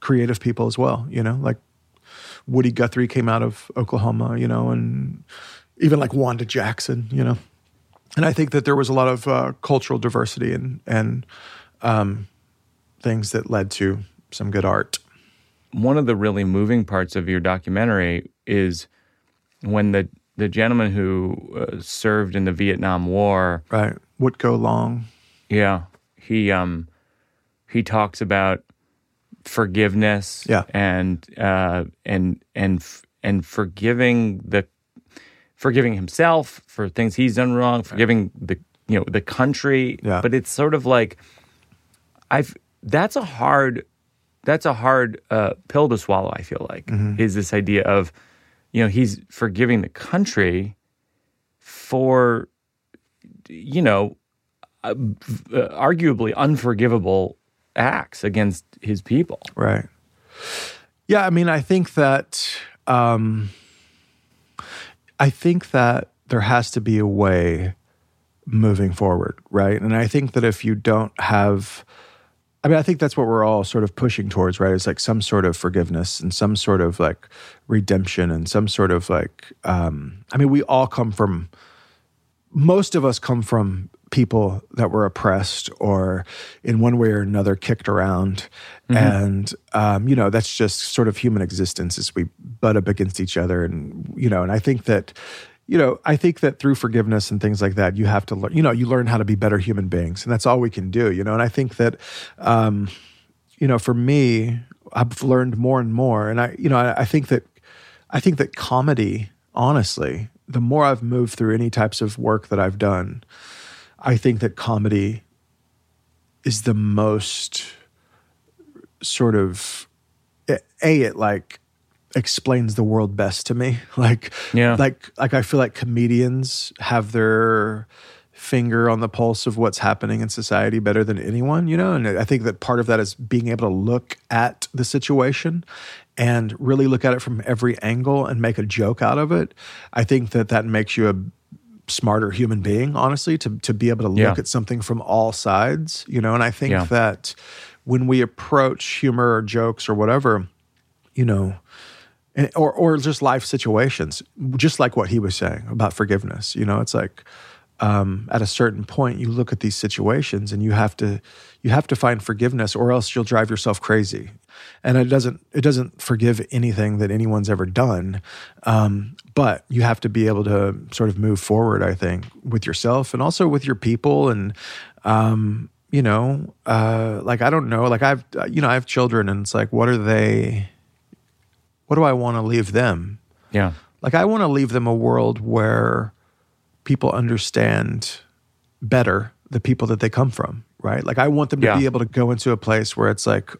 creative people as well. You know, like Woody Guthrie came out of Oklahoma, you know, and even like Wanda Jackson, you know, and I think that there was a lot of uh, cultural diversity and and um, things that led to some good art. One of the really moving parts of your documentary is when the the gentleman who uh, served in the Vietnam War, right, Would Go Long. Yeah, he um he talks about forgiveness, yeah. and uh, and and and forgiving the forgiving himself for things he's done wrong, forgiving the you know the country. Yeah. But it's sort of like I've that's a hard that's a hard uh, pill to swallow. I feel like Mm-hmm. is this idea of you know he's forgiving the country for you know uh, uh, arguably unforgivable acts against his people. Right. Yeah, I mean, I think that um, I think that there has to be a way moving forward, right? And I think that if you don't have I mean, I think that's what we're all sort of pushing towards, right? It's like some sort of forgiveness and some sort of like redemption and some sort of like, um, I mean, we all come from, most of us come from people that were oppressed or in one way or another kicked around. And, um, you know, that's just sort of human existence as we butt up against each other. And, you know, and I think that, you know, I think that through forgiveness and things like that, you have to learn, you know, you learn how to be better human beings. And that's all we can do, you know. And I think that, um, you know, for me, I've learned more and more. And I, you know, I, I think that, I think that comedy, honestly, the more I've moved through any types of work that I've done, I think that comedy is the most sort of, a, it like, explains the world best to me. (laughs) Like, Yeah. like, like I feel like comedians have their finger on the pulse of what's happening in society better than anyone, you know? And I think that part of that is being able to look at the situation and really look at it from every angle and make a joke out of it. I think that that makes you a smarter human being, honestly, to, to be able to look Yeah. at something from all sides, you know? And I think Yeah. that when we approach humor or jokes or whatever, you know, and, or or just life situations, just like what he was saying about forgiveness. You know, it's like um, at a certain point, you look at these situations and you have to you have to find forgiveness, or else you'll drive yourself crazy. And it doesn't it doesn't forgive anything that anyone's ever done, um, but you have to be able to sort of move forward. I think with yourself and also with your people and. Um, you know, uh, like I don't know, like I've, you know, I have children, and it's like, what are they? What do I want to leave them? Yeah. Like, I want to leave them a world where people understand better the people that they come from, right? Like, I want them to Yeah. be able to go into a place where it's like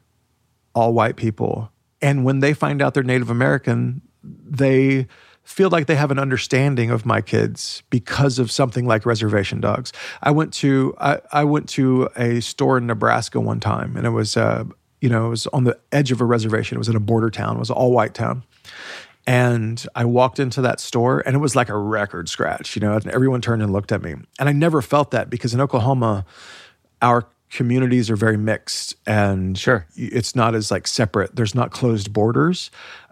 all white people. And when they find out they're Native American, they feel like they have an understanding of my kids because of something like reservation dogs. I went to I, I went to a store in Nebraska one time and it was uh you know, it was on the edge of a reservation. It was in a border town. It was an all white town. And I walked into that store and it was like a record scratch, you know, and everyone turned and looked at me. And I never felt that because in Oklahoma, our communities are very mixed and Sure. it's not as like separate. There's not closed borders.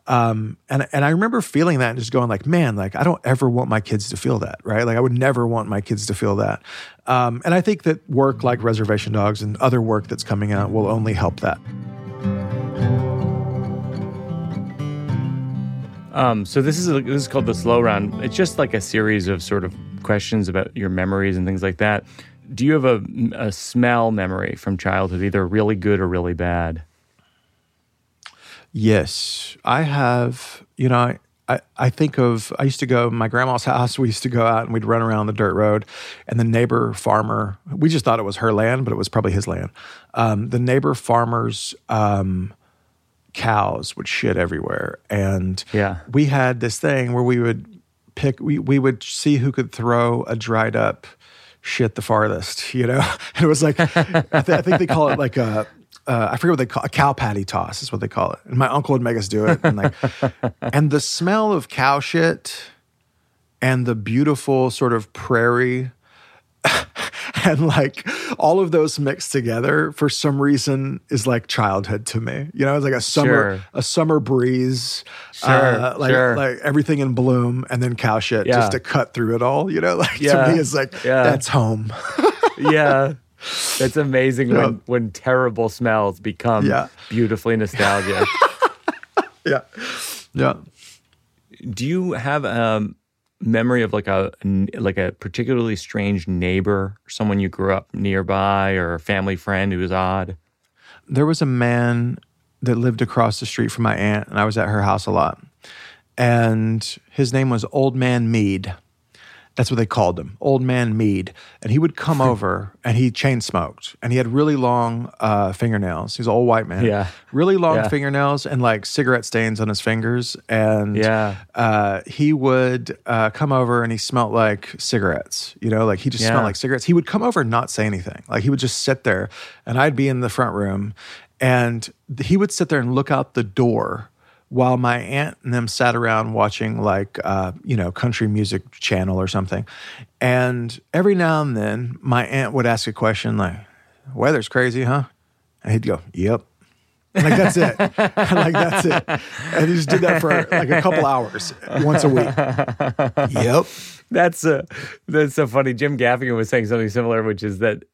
Um, and and I remember feeling that and just going like, man, like I don't ever want my kids to feel that, right? Like I would never want my kids to feel that. Um, and I think that work like Reservation Dogs and other work that's coming out will only help that. Um, so this is a, this is called the slow round. It's just like a series of sort of questions about your memories and things like that. Do you have a, a smell memory from childhood, either really good or really bad? Yes, I have. You know, I, I, I think of, I used to go, my grandma's (laughs) house, we used to go out and we'd run around the dirt road. And the neighbor farmer, we just thought it was her land, but it was probably his land. Um, the neighbor farmer's um, cows would shit everywhere. And Yeah. we had this thing where we would pick, we, we would see who could throw a dried up shit the farthest, (laughs) you know? (laughs) And it was like, I, th- I think they call it like a, uh, I forget what they call a cow patty toss is what they call it. And my uncle would make us do it. And like, (laughs) and the smell of cow shit and the beautiful sort of prairie (laughs) and like all of those mixed together for some reason is like childhood to me. You know, it's like a summer Sure. a summer breeze, Sure, uh, like sure. like everything in bloom, and then cow shit Yeah. just to cut through it all. You know, (laughs) like Yeah. to me, it's like Yeah. that's home. (laughs) yeah. That's amazing Yeah. when, when terrible smells become Yeah. beautifully nostalgic. yeah, yeah. Do you have a memory of like a like a particularly strange neighbor, someone you grew up nearby, or a family friend who was odd? there was a man that lived across the street from my aunt, and I was at her house a lot. And his name was Old Man Mead. That's what they called him, Old Man Mead. And he would come over and he chain smoked, and he had really long uh, fingernails. He's an old white man. Yeah. really long Yeah. fingernails and like cigarette stains on his fingers. And Yeah. uh, he would uh, come over and he smelled like cigarettes. You know, like he just Yeah. smelled like cigarettes. He would come over and not say anything. Like he would just sit there, and I'd be in the front room, and he would sit there and look out the door while my aunt and them sat around watching like uh, you know country music channel or something. And every now and then, my aunt would ask a question like, "Weather's crazy, huh?" And he'd go, "Yep." like that's it. (laughs) like that's it. And he just did that for like a couple hours once a week. (laughs) Yep. That's a that's so funny. Jim Gaffigan was saying something similar, which is that th-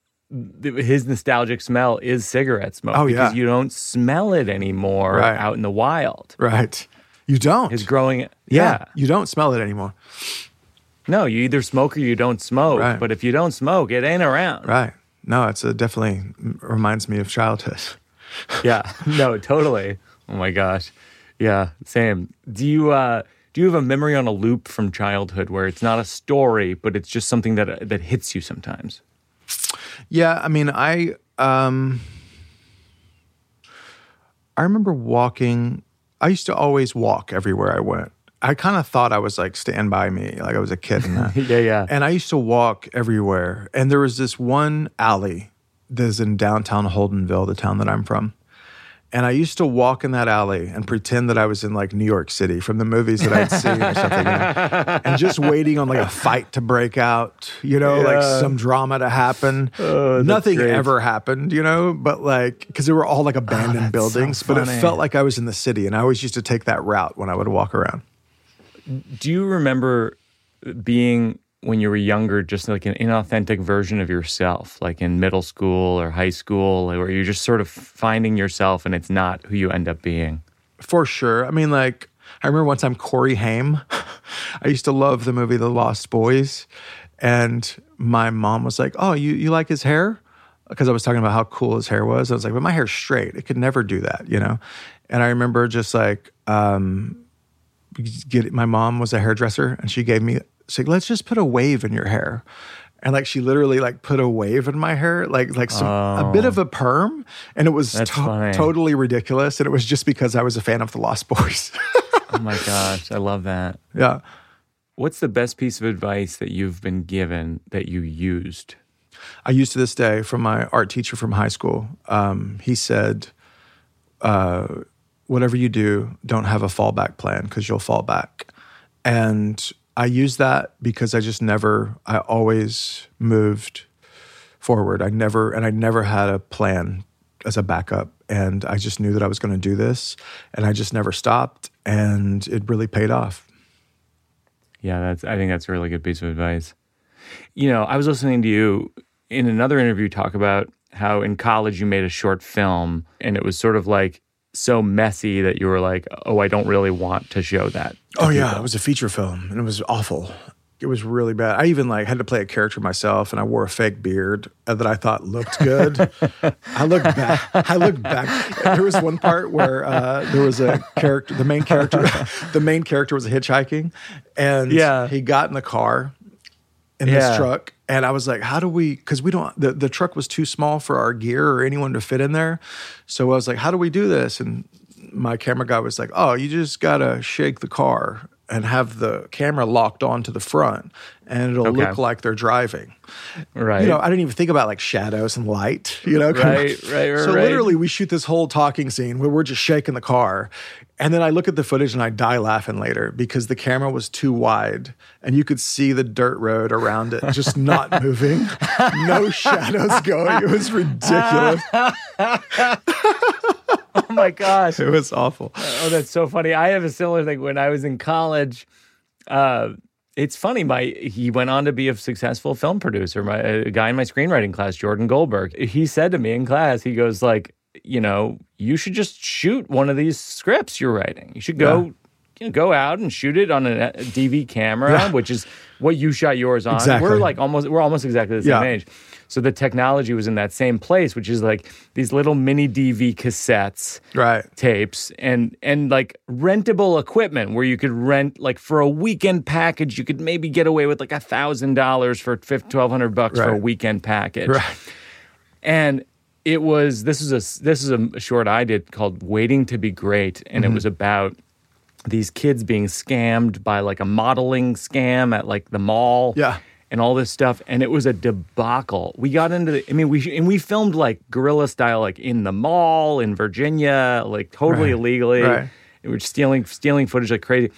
his nostalgic smell is cigarette smoke. Oh, because yeah. you don't smell it anymore Right. out in the wild. Right. You don't. His growing, yeah. yeah. You don't smell it anymore. No, you either smoke or you don't smoke. Right. But if you don't smoke, it ain't around. Right. No, it's a definitely reminds me of childhood. Yeah. (laughs) No, totally. Oh my gosh. Yeah. Same. Do you uh do you have a memory on a loop from childhood where it's not a story, but it's just something that that hits you sometimes? Yeah, I mean, I um I remember walking. I used to always walk everywhere I went. I kind of thought I was like stand by me, like I was a kid. That. (laughs) Yeah, yeah. And I used to walk everywhere. And there was this one alley that's in downtown Holdenville, the town that I'm from. And I used to walk in that alley and pretend that I was in like New York City from the movies that I'd seen or something. you know, (laughs) and just waiting on like a fight to break out, you know, like some drama to happen. Oh, Nothing great. ever happened, you know, but like, because they were all like oh, abandoned that's buildings, so but it felt like I was in the city. And I always used to take that route when I would walk around. Do you remember being when you were younger just like an inauthentic version of yourself, like in middle school or high school, where you're just sort of finding yourself and it's not who you end up being? For sure. I mean, like, I remember one time Corey Haim. (laughs) I used to love the movie The Lost Boys. And my mom was like, Oh, you, you like his hair? Because I was talking about how cool his hair was. I was like, But my hair's straight. It could never do that, you know? And I remember just like, um, get my mom was a hairdresser and she gave me, she's like, Let's just put a wave in your hair. And like she literally like put a wave in my hair, like like some a bit of a perm, and it was to- totally ridiculous. And it was just because I was a fan of the Lost Boys. (laughs) Oh my gosh, I love that. yeah. What's the best piece of advice that you've been given that you used? I used to this day from my art teacher from high school. Um, he said, uh, whatever you do, don't have a fallback plan because you'll fall back. And I use that because I just never, I always moved forward. I never, and I never had a plan as a backup. And I just knew that I was going to do this. And I just never stopped. And it really paid off. Yeah, that's I think that's a really good piece of advice. You know, I was listening to you in another interview talk about how in college you made a short film and it was sort of like so messy that you were like, "Oh, I don't really want to show that." to Oh yeah, people." it was a feature film, and it was awful. It was really bad. I even like had to play a character myself, and I wore a fake beard uh, that I thought looked good. (laughs) I looked back. I looked back. There was one part where uh, there was a character. The main character. (laughs) the main character was hitchhiking, and Yeah. he got in the car in Yeah. this truck, and I was like, "How do we?" Because we don't. The, the truck was too small for our gear or anyone to fit in there. So I was like, "How do we do this?" And my camera guy was like, "Oh, you just gotta shake the car." and have the camera locked onto the front, and it'll Okay. look like they're driving. Right. You know, I didn't even think about like shadows and light. You know, Right, right, right, So right. literally, we shoot this whole talking scene where we're just shaking the car, and then I look at the footage and I die laughing later because the camera was too wide, and you could see the dirt road around it just not (laughs) moving, no shadows going. It was ridiculous. (laughs) oh my gosh. It was awful. Oh, that's so funny. I have a similar thing when I was in college. Uh, it's funny. My he went on to be a successful film producer. My uh, a guy in my screenwriting class, Jordan Goldberg. He said to me in class, he goes like, you know, you should just shoot one of these scripts you're writing. You should go. Yeah. You know, go out and shoot it on a DV camera, Yeah. which is what you shot yours on. Exactly. We're like almost we're almost exactly the same Yeah. age. So the technology was in that same place, which is like these little mini DV cassettes Right. tapes and and like rentable equipment where you could rent like for a weekend package you could maybe get away with like a thousand dollars for twelve hundred bucks for a weekend package Right. and it was this is a this is a short I did called Waiting to Be Great and Mm-hmm. it was about these kids being scammed by like a modeling scam at like the mall Yeah. and all this stuff and it was a debacle we got into the i mean we and we filmed like guerrilla style like in the mall in virginia like totally Right. illegally Right. we were stealing stealing footage like crazy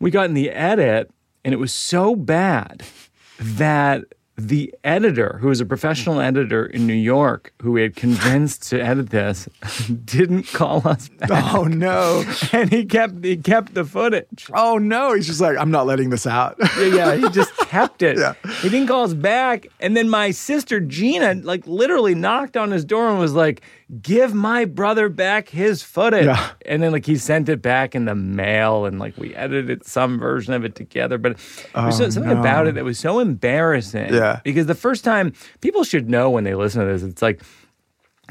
we got in the edit and it was so bad that the editor who was a professional editor in new york who we had convinced to edit this (laughs) didn't call us back Oh no. (laughs) and he kept he kept the footage Oh no. He's just like, I'm not letting this out. yeah, yeah, he just (laughs) kept it. Yeah. He didn't call us back. And then my sister Gina, like, literally knocked on his door and was like, "Give my brother back his footage." Yeah. And then, like, he sent it back in the mail, and like we edited some version of it together. But there's so- something Oh, no. about it that was so embarrassing. Yeah. Because the first time people should know when they listen to this, it's like,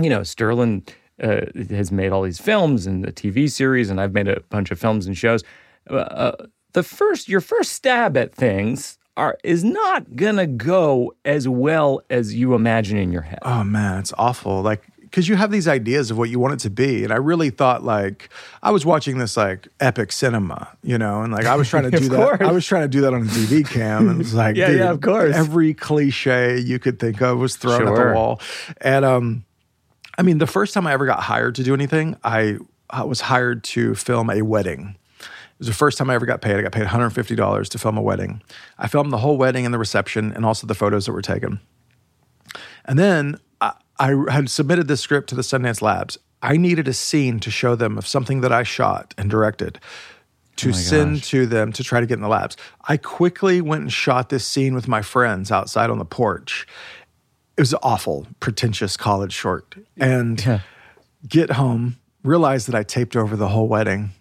you know, Sterlin uh, has made all these films and the TV series, and I've made a bunch of films and shows. Uh, Uh, the first, your first stab at things are is not gonna go as well as you imagine in your head. Oh man, it's awful. Like because you have these ideas of what you want it to be, and I really thought like I was watching this like epic cinema, you know, and like I was trying to (laughs) do Of that. course. I was trying to do that on a DV cam, and it was like, Yeah, dude, yeah, of course. every cliche you could think of was thrown at the wall, and um, I mean, the first time I ever got hired to do anything, I, I was hired to film a wedding. It was the first time I ever got paid. I got paid $150 to film a wedding. I filmed the whole wedding and the reception and also the photos that were taken. And then I, had submitted this script to the Sundance Labs. I needed a scene to show them of something that I shot and directed to oh send to them to try to get in the labs. I quickly went and shot this scene with my friends outside on the porch. It was an awful, pretentious college short. And get home, realized that I taped over the whole wedding.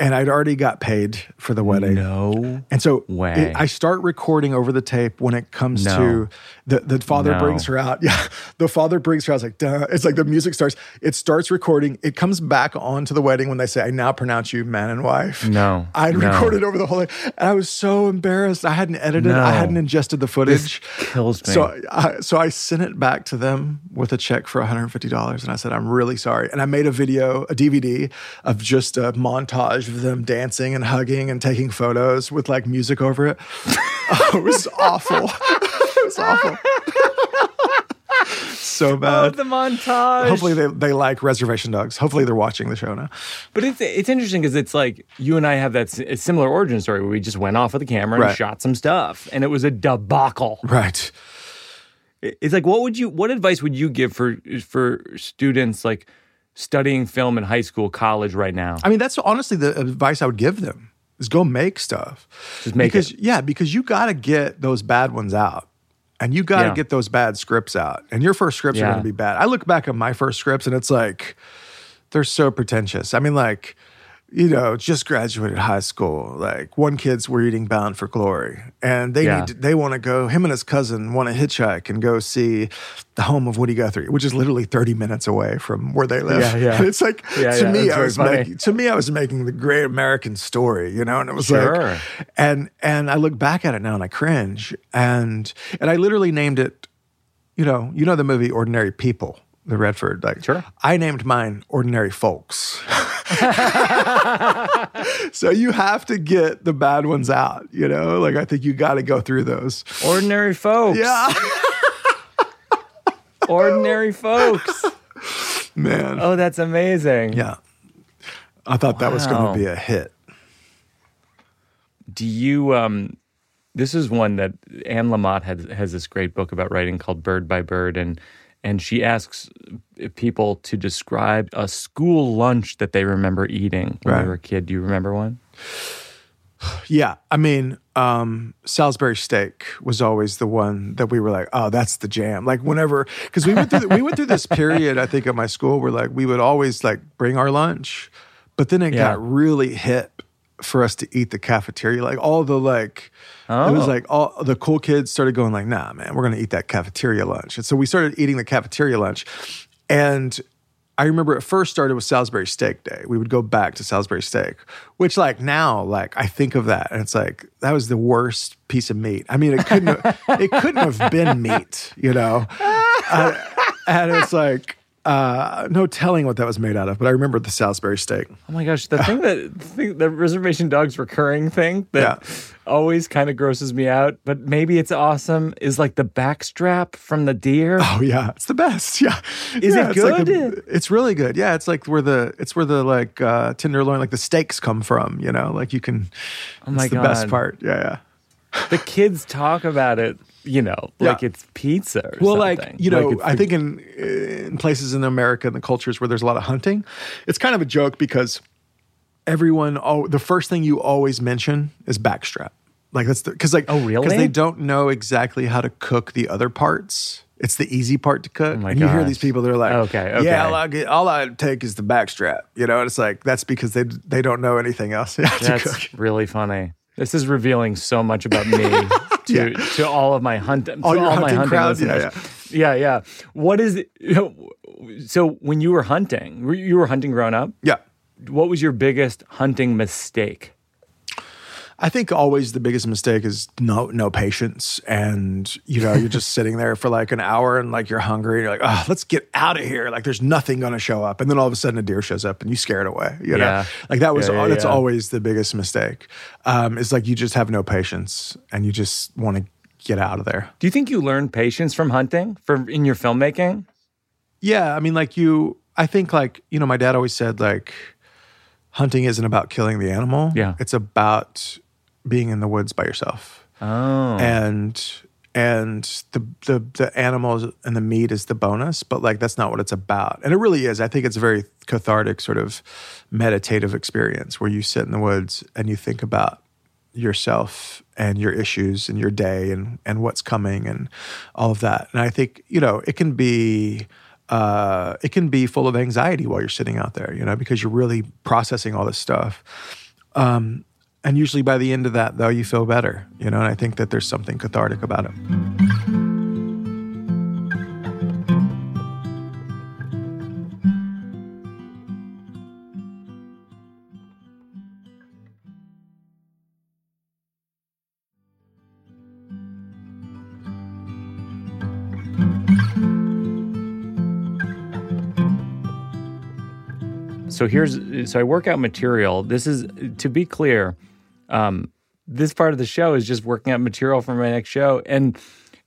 And I'd already got paid for the wedding. No. And so Way. it- I start recording over the tape when it comes No. to the, the father No. brings her out. (laughs) Yeah. The father brings her out. It's like, duh. It's like the music starts. It starts recording. It comes back onto the wedding when they say, I now pronounce you man and wife. No. I'd No. recorded over the whole thing. And I was so embarrassed. I hadn't edited. I hadn't ingested the footage. kills me. So I, so I sent it back to them with a check for $150. And I said, I'm really sorry. And I made a video, a DVD of just a montage of them dancing and hugging and taking photos with like music over it. (laughs) Oh, it was awful. it was awful. (laughs) so Oh, bad. the montage. Hopefully they, they like Reservation Dogs. Hopefully they're watching the show now. But it's it's interesting because it's like you and I have that similar origin story where we just went off with the camera and Right. shot some stuff, and it was a debacle. Right. It's like what would you what advice would you give for for students like studying film in high school, college right now? I mean, that's honestly the advice I would give them is go make stuff. Just make because, it. Yeah, because you got to get those bad ones out. And you got to Yeah. get those bad scripts out. And your first scripts are going to be bad. I look back at my first scripts and it's like, they're so pretentious. I mean, like, you know, just graduated high school. Like one kid's we're eating Bound for Glory, and they Yeah. need to, they want to go. Him and his cousin want to hitchhike and go see the home of Woody Guthrie, which is literally thirty minutes away from where they live. Yeah, yeah. And it's like Yeah, to yeah, me, I was making to me, I was making the great American story, you know, and it was Sure. like, and and I look back at it now and I cringe, and and I literally named it, you know, you know the movie Ordinary People, the Redford, like, Sure. I named mine Ordinary Folks. (laughs) so you have to get the bad ones out, you know? Like I think you got to go through those. Ordinary folks. Yeah. (laughs) Ordinary folks. Man. Oh, that's amazing. Yeah. I thought that was going to be a hit. Do you um this is one that Anne Lamott has has this great book about writing called Bird by Bird and and she asks people to describe a school lunch that they remember eating when Right. they were a kid. Do you remember one? (sighs) Yeah, I mean, um, Salisbury steak was always the one that we were like, oh, that's the jam. Like whenever, because we went through we went through this (laughs) period, I think, at my school where like we would always like bring our lunch, but then it Yeah. got really hip for us to eat the cafeteria. Like all the like, it was Oh. like all the cool kids started going like, nah, man, we're gonna eat that cafeteria lunch, and so we started eating the cafeteria lunch, and I remember it first started with Salisbury Steak Day. We would go back to Salisbury Steak, which like now, like I think of that and it's like that was the worst piece of meat. I mean, it couldn't have, it couldn't have been meat, you know. (laughs) And it's like uh, no telling what that was made out of. But I remember the Salisbury steak. Oh my gosh, the thing (laughs) that the, thing, the reservation dogs recurring thing that Yeah. always kind of grosses me out, but maybe it's awesome is like the backstrap from the deer. Oh yeah, it's the best. (laughs) Yeah, Is Yeah, it it's like good? a- it's really good. Yeah, it's like where the it's where the like uh, tenderloin, like the steaks come from. You know, like you can. Oh my it's the best part. Yeah, yeah. The kids talk about it, you know, like Yeah. it's pizza or Well, something. like you know, it's I think in in places in America and the cultures where there's a lot of hunting, it's kind of a joke because everyone. Oh, the first thing you always mention is backstrap. Like that's because like Oh, really? Because they don't know exactly how to cook the other parts. It's the easy part to cook. Oh and you hear these people, they're like, Okay, okay. yeah, all I, get, all I take is the backstrap." You know, and it's like that's because they they don't know anything else (laughs) to cook. That's really funny. This is revealing so much about me (laughs) to to all of my hunt, oh, All your my hunting hunting crowd? Yeah, listeners. Yeah, yeah. What is it? So when you were hunting, you you were hunting growing up. Yeah. What was your biggest hunting mistake? I think always the biggest mistake is no no patience, and you know you're just (laughs) sitting there for like an hour and like you're hungry. And you're like, oh, let's get out of here. Like there's nothing going to show up, and then all of a sudden a deer shows up and you scare it away. You know, Yeah. like that was Yeah, yeah, that's always the biggest mistake. Um, it's like you just have no patience and you just want to get out of there. Do you think you learned patience from hunting for in your filmmaking? Yeah, I mean, like you, I think like you know, my dad always said like hunting isn't about killing the animal. Yeah. it's about being in the woods by yourself. Oh, and and the the the animals and the meat is the bonus but like that's not what it's about and it really is i think it's a very cathartic sort of meditative experience where you sit in the woods and you think about yourself and your issues and your day and and what's coming and all of that and i think you know it can be uh, it can be full of anxiety while you're sitting out there, you know, because you're really processing all this stuff. Um, and usually by the end of that, though, you feel better, you know, and I think that there's something cathartic about it. so here's so I work out material. This is to be clear. Um, this part of the show is just working out material for my next show, and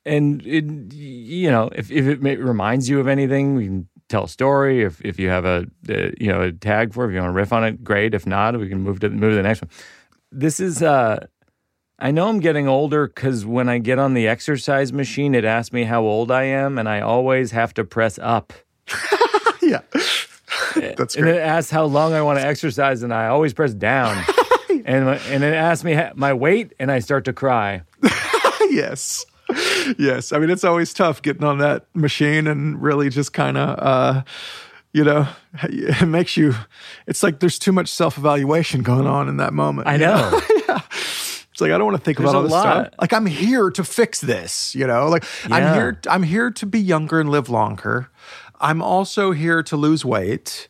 and it, you know if if it may, reminds you of anything, we can tell a story. If if you have a, uh you know a tag for, it, if you want to riff on it, great. If not, we can move to move to the next one. This is uh. I know I'm getting older because when I get on the exercise machine, it asks me how old I am, and I always have to press up. (laughs) yeah. That's And it asks how long I want to exercise, and I always press down. (laughs) and and it asks me my weight, and I start to cry. (laughs) yes. Yes. I mean, it's always tough getting on that machine and really just kind of, uh, you know, it makes you, it's like there's too much self evaluation going on in that moment. I know. (laughs) It's like I don't want to think There's about all this lot. stuff. Like I'm here to fix this, you know. Like Yeah. I'm here. I'm here to be younger and live longer. I'm also here to lose weight.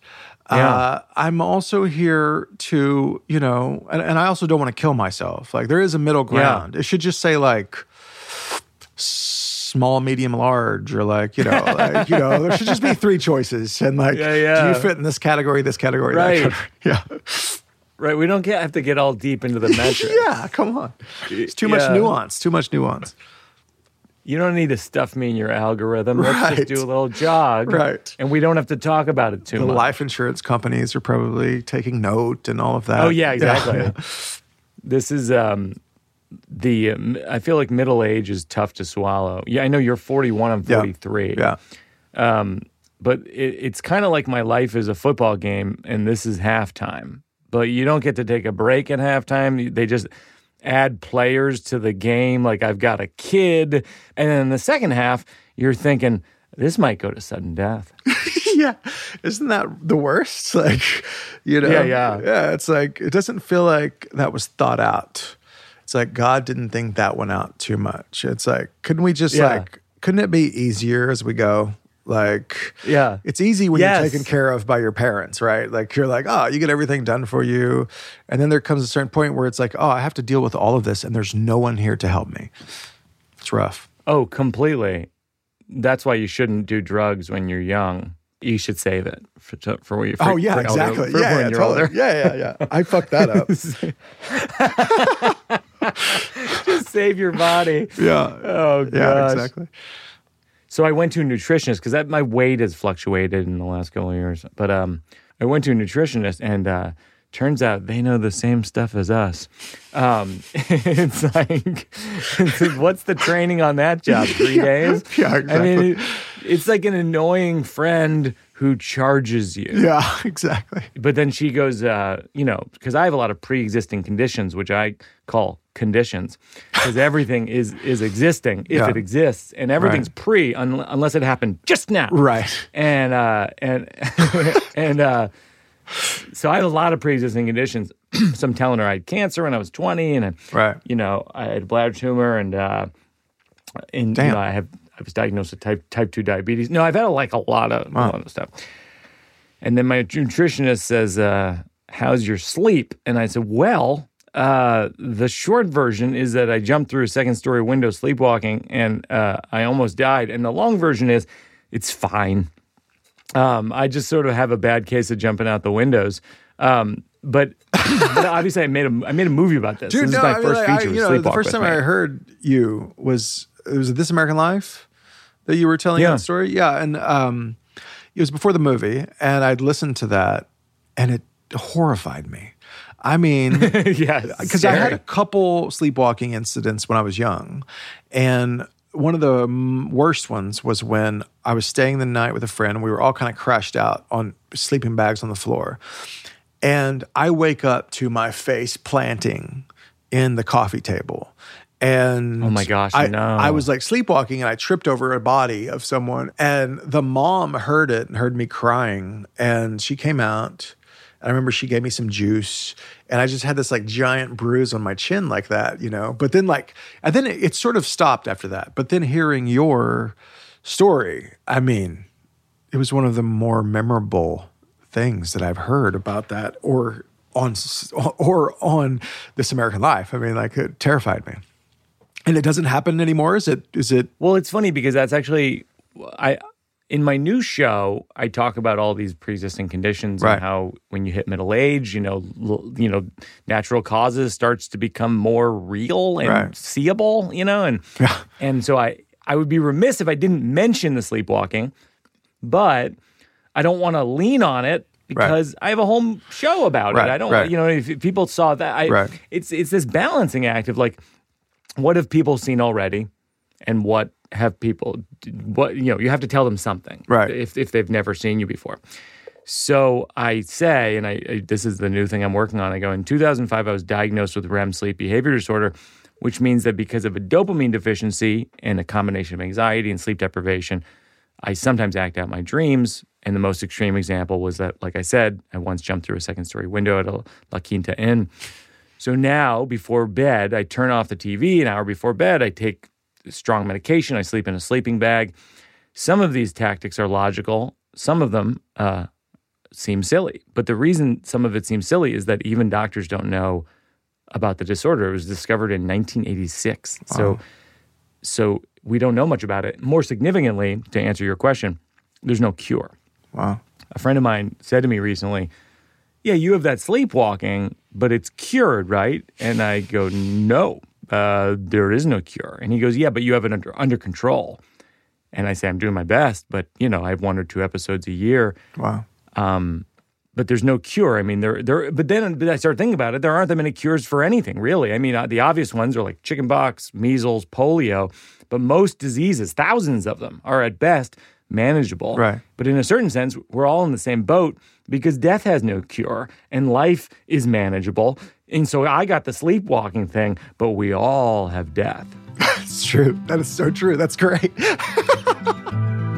Yeah. Uh, I'm also here to, you know, and, and I also don't want to kill myself. Like there is a middle ground. It should just say like small, medium, large, or like you know, (laughs) like, you know, there should just be three choices, and like, Yeah, yeah. do you fit in this category, this category, that Right. category? (laughs) Yeah, Right. We don't get, have to get all deep into the (laughs) metrics. yeah. Come on, it's too much nuance. Too much nuance. You don't need to stuff me in your algorithm. Let's Right. just do a little jog. Right. And we don't have to talk about it too The much. life insurance companies are probably taking note and all of that. Oh yeah, exactly. (laughs) This is um the um, I feel like middle age is tough to swallow. Yeah, I know you're 41, I'm Yeah. 43. Yeah. But it, it's kind of like my life is a football game and this is halftime. But you don't get to take a break at halftime. They just add players to the game like I've got a kid and then in the second half you're thinking this might go to sudden death. (laughs) yeah. Isn't that the worst? (laughs) Like, you know, Yeah, yeah. Yeah. It's like, it doesn't feel like that was thought out. It's like God didn't think that one out too much. It's like, couldn't we just Yeah. like, couldn't it be easier as we go? Like, Yeah. it's easy when Yes. you're taken care of by your parents, right? Like, you're like, oh, you get everything done for you. And then there comes a certain point where it's like, oh, I have to deal with all of this and there's no one here to help me. It's rough. Oh, completely. That's why you shouldn't do drugs when you're young. You should save it for for when you. For, Oh yeah, elder- exactly. for yeah, yeah, you're totally. older. yeah, yeah, yeah. I fucked that up. (laughs) Just save your body. yeah. Oh Yeah, exactly. So I went to a nutritionist because that my weight has fluctuated in the last couple of years. But um, I went to a nutritionist, and uh, turns out they know the same stuff as us. Um, (laughs) it's like, what's the training on that job? (laughs) Three days? Yeah, I mean, it, it's like an annoying friend who charges you. Yeah, (laughs) exactly. but then she goes, uh, you know, because I have a lot of pre-existing conditions, which I call conditions, because everything is is existing if Yeah. it exists, and everything's Right. pre un- unless it happened just now, Right. And uh, and (laughs) and uh, so I have a lot of pre-existing conditions. (clears throat) so I'm telling her I had cancer when I was 20, and I, Right. you know, I had a bladder tumor, and uh, and you know, I have I was diagnosed with type type two diabetes. No, I've had like a lot of a lot of stuff. And then my nutritionist says, uh, "How's your sleep?" And I said, "Well." Uh, the short version is that I jumped through a second story window sleepwalking and uh, I almost died. And the long version is it's fine. Um, I just sort of have a bad case of jumping out the windows. Um, but, (laughs) obviously, I made a I made a movie about this. this is my I mean, first like, I- feature. you know, the first time Me. I heard you was it was This American Life that you were telling Yeah. that story. Yeah, and um, it was before the movie, and I'd listened to that, and it horrified me. I mean, (laughs) yes, because I had a couple sleepwalking incidents when I was young, and one of the mm, worst ones was when I was staying the night with a friend. And we were all kind of crashed out on sleeping bags on the floor, and I wake up to my face planting in the coffee table. And Oh my gosh, I, no. I was like sleepwalking and I tripped over a body of someone. And the mom heard it and heard me crying. And she came out. And I remember she gave me some juice. And I just had this like giant bruise on my chin, like that, you know. But then, like, and then it, it sort of stopped after that. But then hearing your story, I mean, it was one of the more memorable things that I've heard about that or on or on this American life. I mean, like it terrified me. And it doesn't happen anymore. Is it? Is it? Well, it's funny because that's actually I in my new show I talk about all these pre-existing conditions Right. and how when you hit middle age, you know, l- you know, natural causes starts to become more real and Right. seeable, you know, and (laughs) and so I I would be remiss if I didn't mention the sleepwalking, but I don't want to lean on it because I have a whole show about Right, it. I don't, right. you know, if people saw that, I, Right. it's it's this balancing act of like, what have people seen already, and what have people, what you know, you have to tell them something, Right. If if they've never seen you before. So I say, and I, I this is the new thing I'm working on. I go in 2005, I was diagnosed with REM sleep behavior disorder, which means that because of a dopamine deficiency and a combination of anxiety and sleep deprivation, I sometimes act out my dreams. And the most extreme example was that, like I said, I once jumped through a second story window at a La Quinta Inn. So now, before bed, I turn off the TV. An hour before bed, I take strong medication. I sleep in a sleeping bag. Some of these tactics are logical. Some of them uh, seem silly. But the reason some of it seems silly is that even doctors don't know about the disorder. It was discovered in 1986. So so we don't know much about it. More significantly, to answer your question, there's no cure. Wow. A friend of mine said to me recently, Yeah, you have that sleepwalking, but it's cured, right? And I go, No, uh, there is no cure. And he goes, Yeah, but you have it under, under control. And I say, I'm doing my best, but you know, I have one or two episodes a year. Wow. But there's no cure. I mean, there, there. But then but I start thinking about it. There aren't that many cures for anything, really. I mean, uh, the obvious ones are like chickenpox, measles, polio. But most diseases, thousands of them, are at best manageable. Right. But in a certain sense, we're all in the same boat because death has no cure and life is manageable. And so I got the sleepwalking thing, but we all have death. (laughs) That's true. That is so true. That's great. (laughs)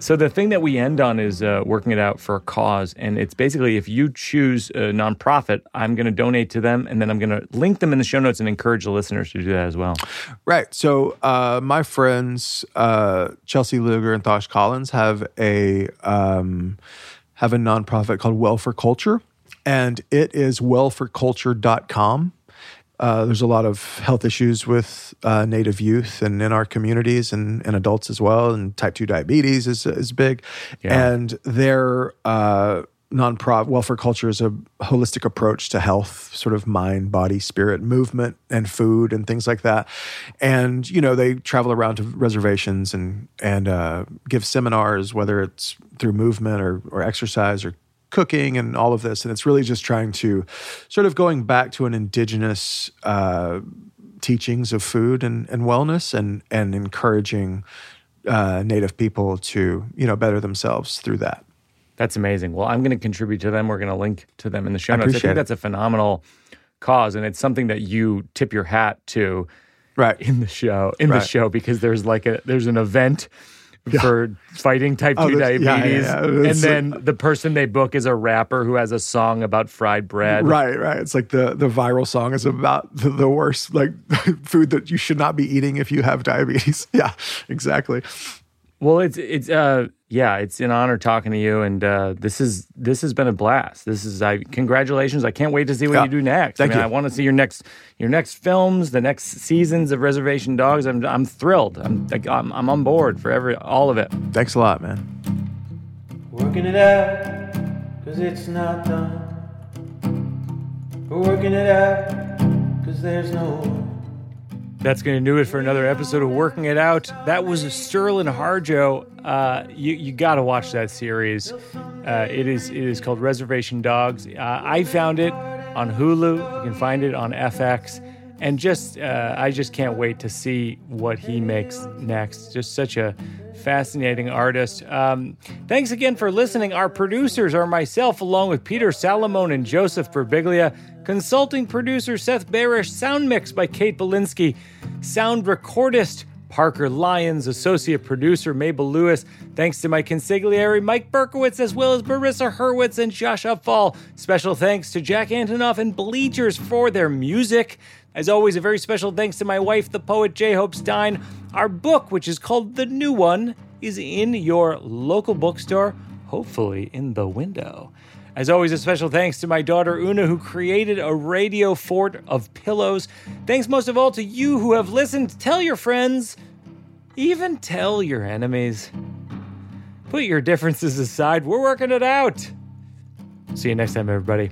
So the thing that we end on is uh, working it out for a cause, and it's basically if you choose a nonprofit, I'm going to donate to them, and then I'm going to link them in the show notes and encourage the listeners to do that as well. Right. So uh, my friends uh, Chelsea Luger and Thosh Collins have a um, have a nonprofit called Well for Culture, and it is wellforculture.com. Uh, there's a lot of health issues with uh, Native youth and in our communities and, and adults as well. And type 2 diabetes is, is big. Yeah. And their uh, nonprofit, Well for Culture, is a holistic approach to health, sort of mind, body, spirit, movement, and food and things like that. And, you know, they travel around to reservations and, and uh, give seminars, whether it's through movement or, or exercise or cooking and all of this. And it's really just trying to sort of going back to an indigenous uh, teachings of food and, and wellness and, and encouraging uh, Native people to, you know, better themselves through that. That's amazing. Well, I'm going to contribute to them. We're going to link to them in the show notes. I appreciate think it. that's a phenomenal cause, and it's something that you tip your hat to Right. in the show. In the show, because there's like a there's an event. For fighting type Oh, 2 that's- yeah, yeah, diabetes. yeah. And It's then the person they book is a rapper who has a song about fried bread. Right, right. It's like the the viral song is about the, the worst like (laughs) food that you should not be eating if you have diabetes. (laughs) Yeah, exactly. Well, it's it's uh yeah, it's an honor talking to you, and uh, this is this has been a blast. This is I congratulations. I can't wait to see what Yeah. you do next. Thank I mean, you. I want to see your next your next films, the next seasons of Reservation Dogs. I'm I'm thrilled. I'm I'm, I'm on board for every all of it. Thanks a lot, man. Working it out, cause it's not done. We're working it out, cause there's no one. That's going to do it for another episode of Working It Out. That was Sterlin Harjo. Uh, you you got to watch that series. Uh, it is it is called Reservation Dogs. Uh, I found it on Hulu. You can find it on FX. And just uh, I just can't wait to see what he makes next. Just such a fascinating artist. Um, thanks again for listening. Our producers are myself, along with Peter Salamone and Joseph Birbiglia. Consulting producer Seth Barish. Sound mix by Kate Belinsky. Sound recordist Parker Lyons. Associate producer Mabel Lewis. Thanks to my consigliere Mike Berkowitz, as well as Marissa Hurwitz and Josh Upfall. Special thanks to Jack Antonoff and Bleachers for their music. As always, a very special thanks to my wife, the poet J. Hope Stein. Our book, which is called The New One, is in your local bookstore, hopefully in the window. As always, a special thanks to my daughter Oona, who created a radio fort of pillows. Thanks most of all to you who have listened. Tell your friends, even tell your enemies. Put your differences aside, we're working it out. See you next time, everybody.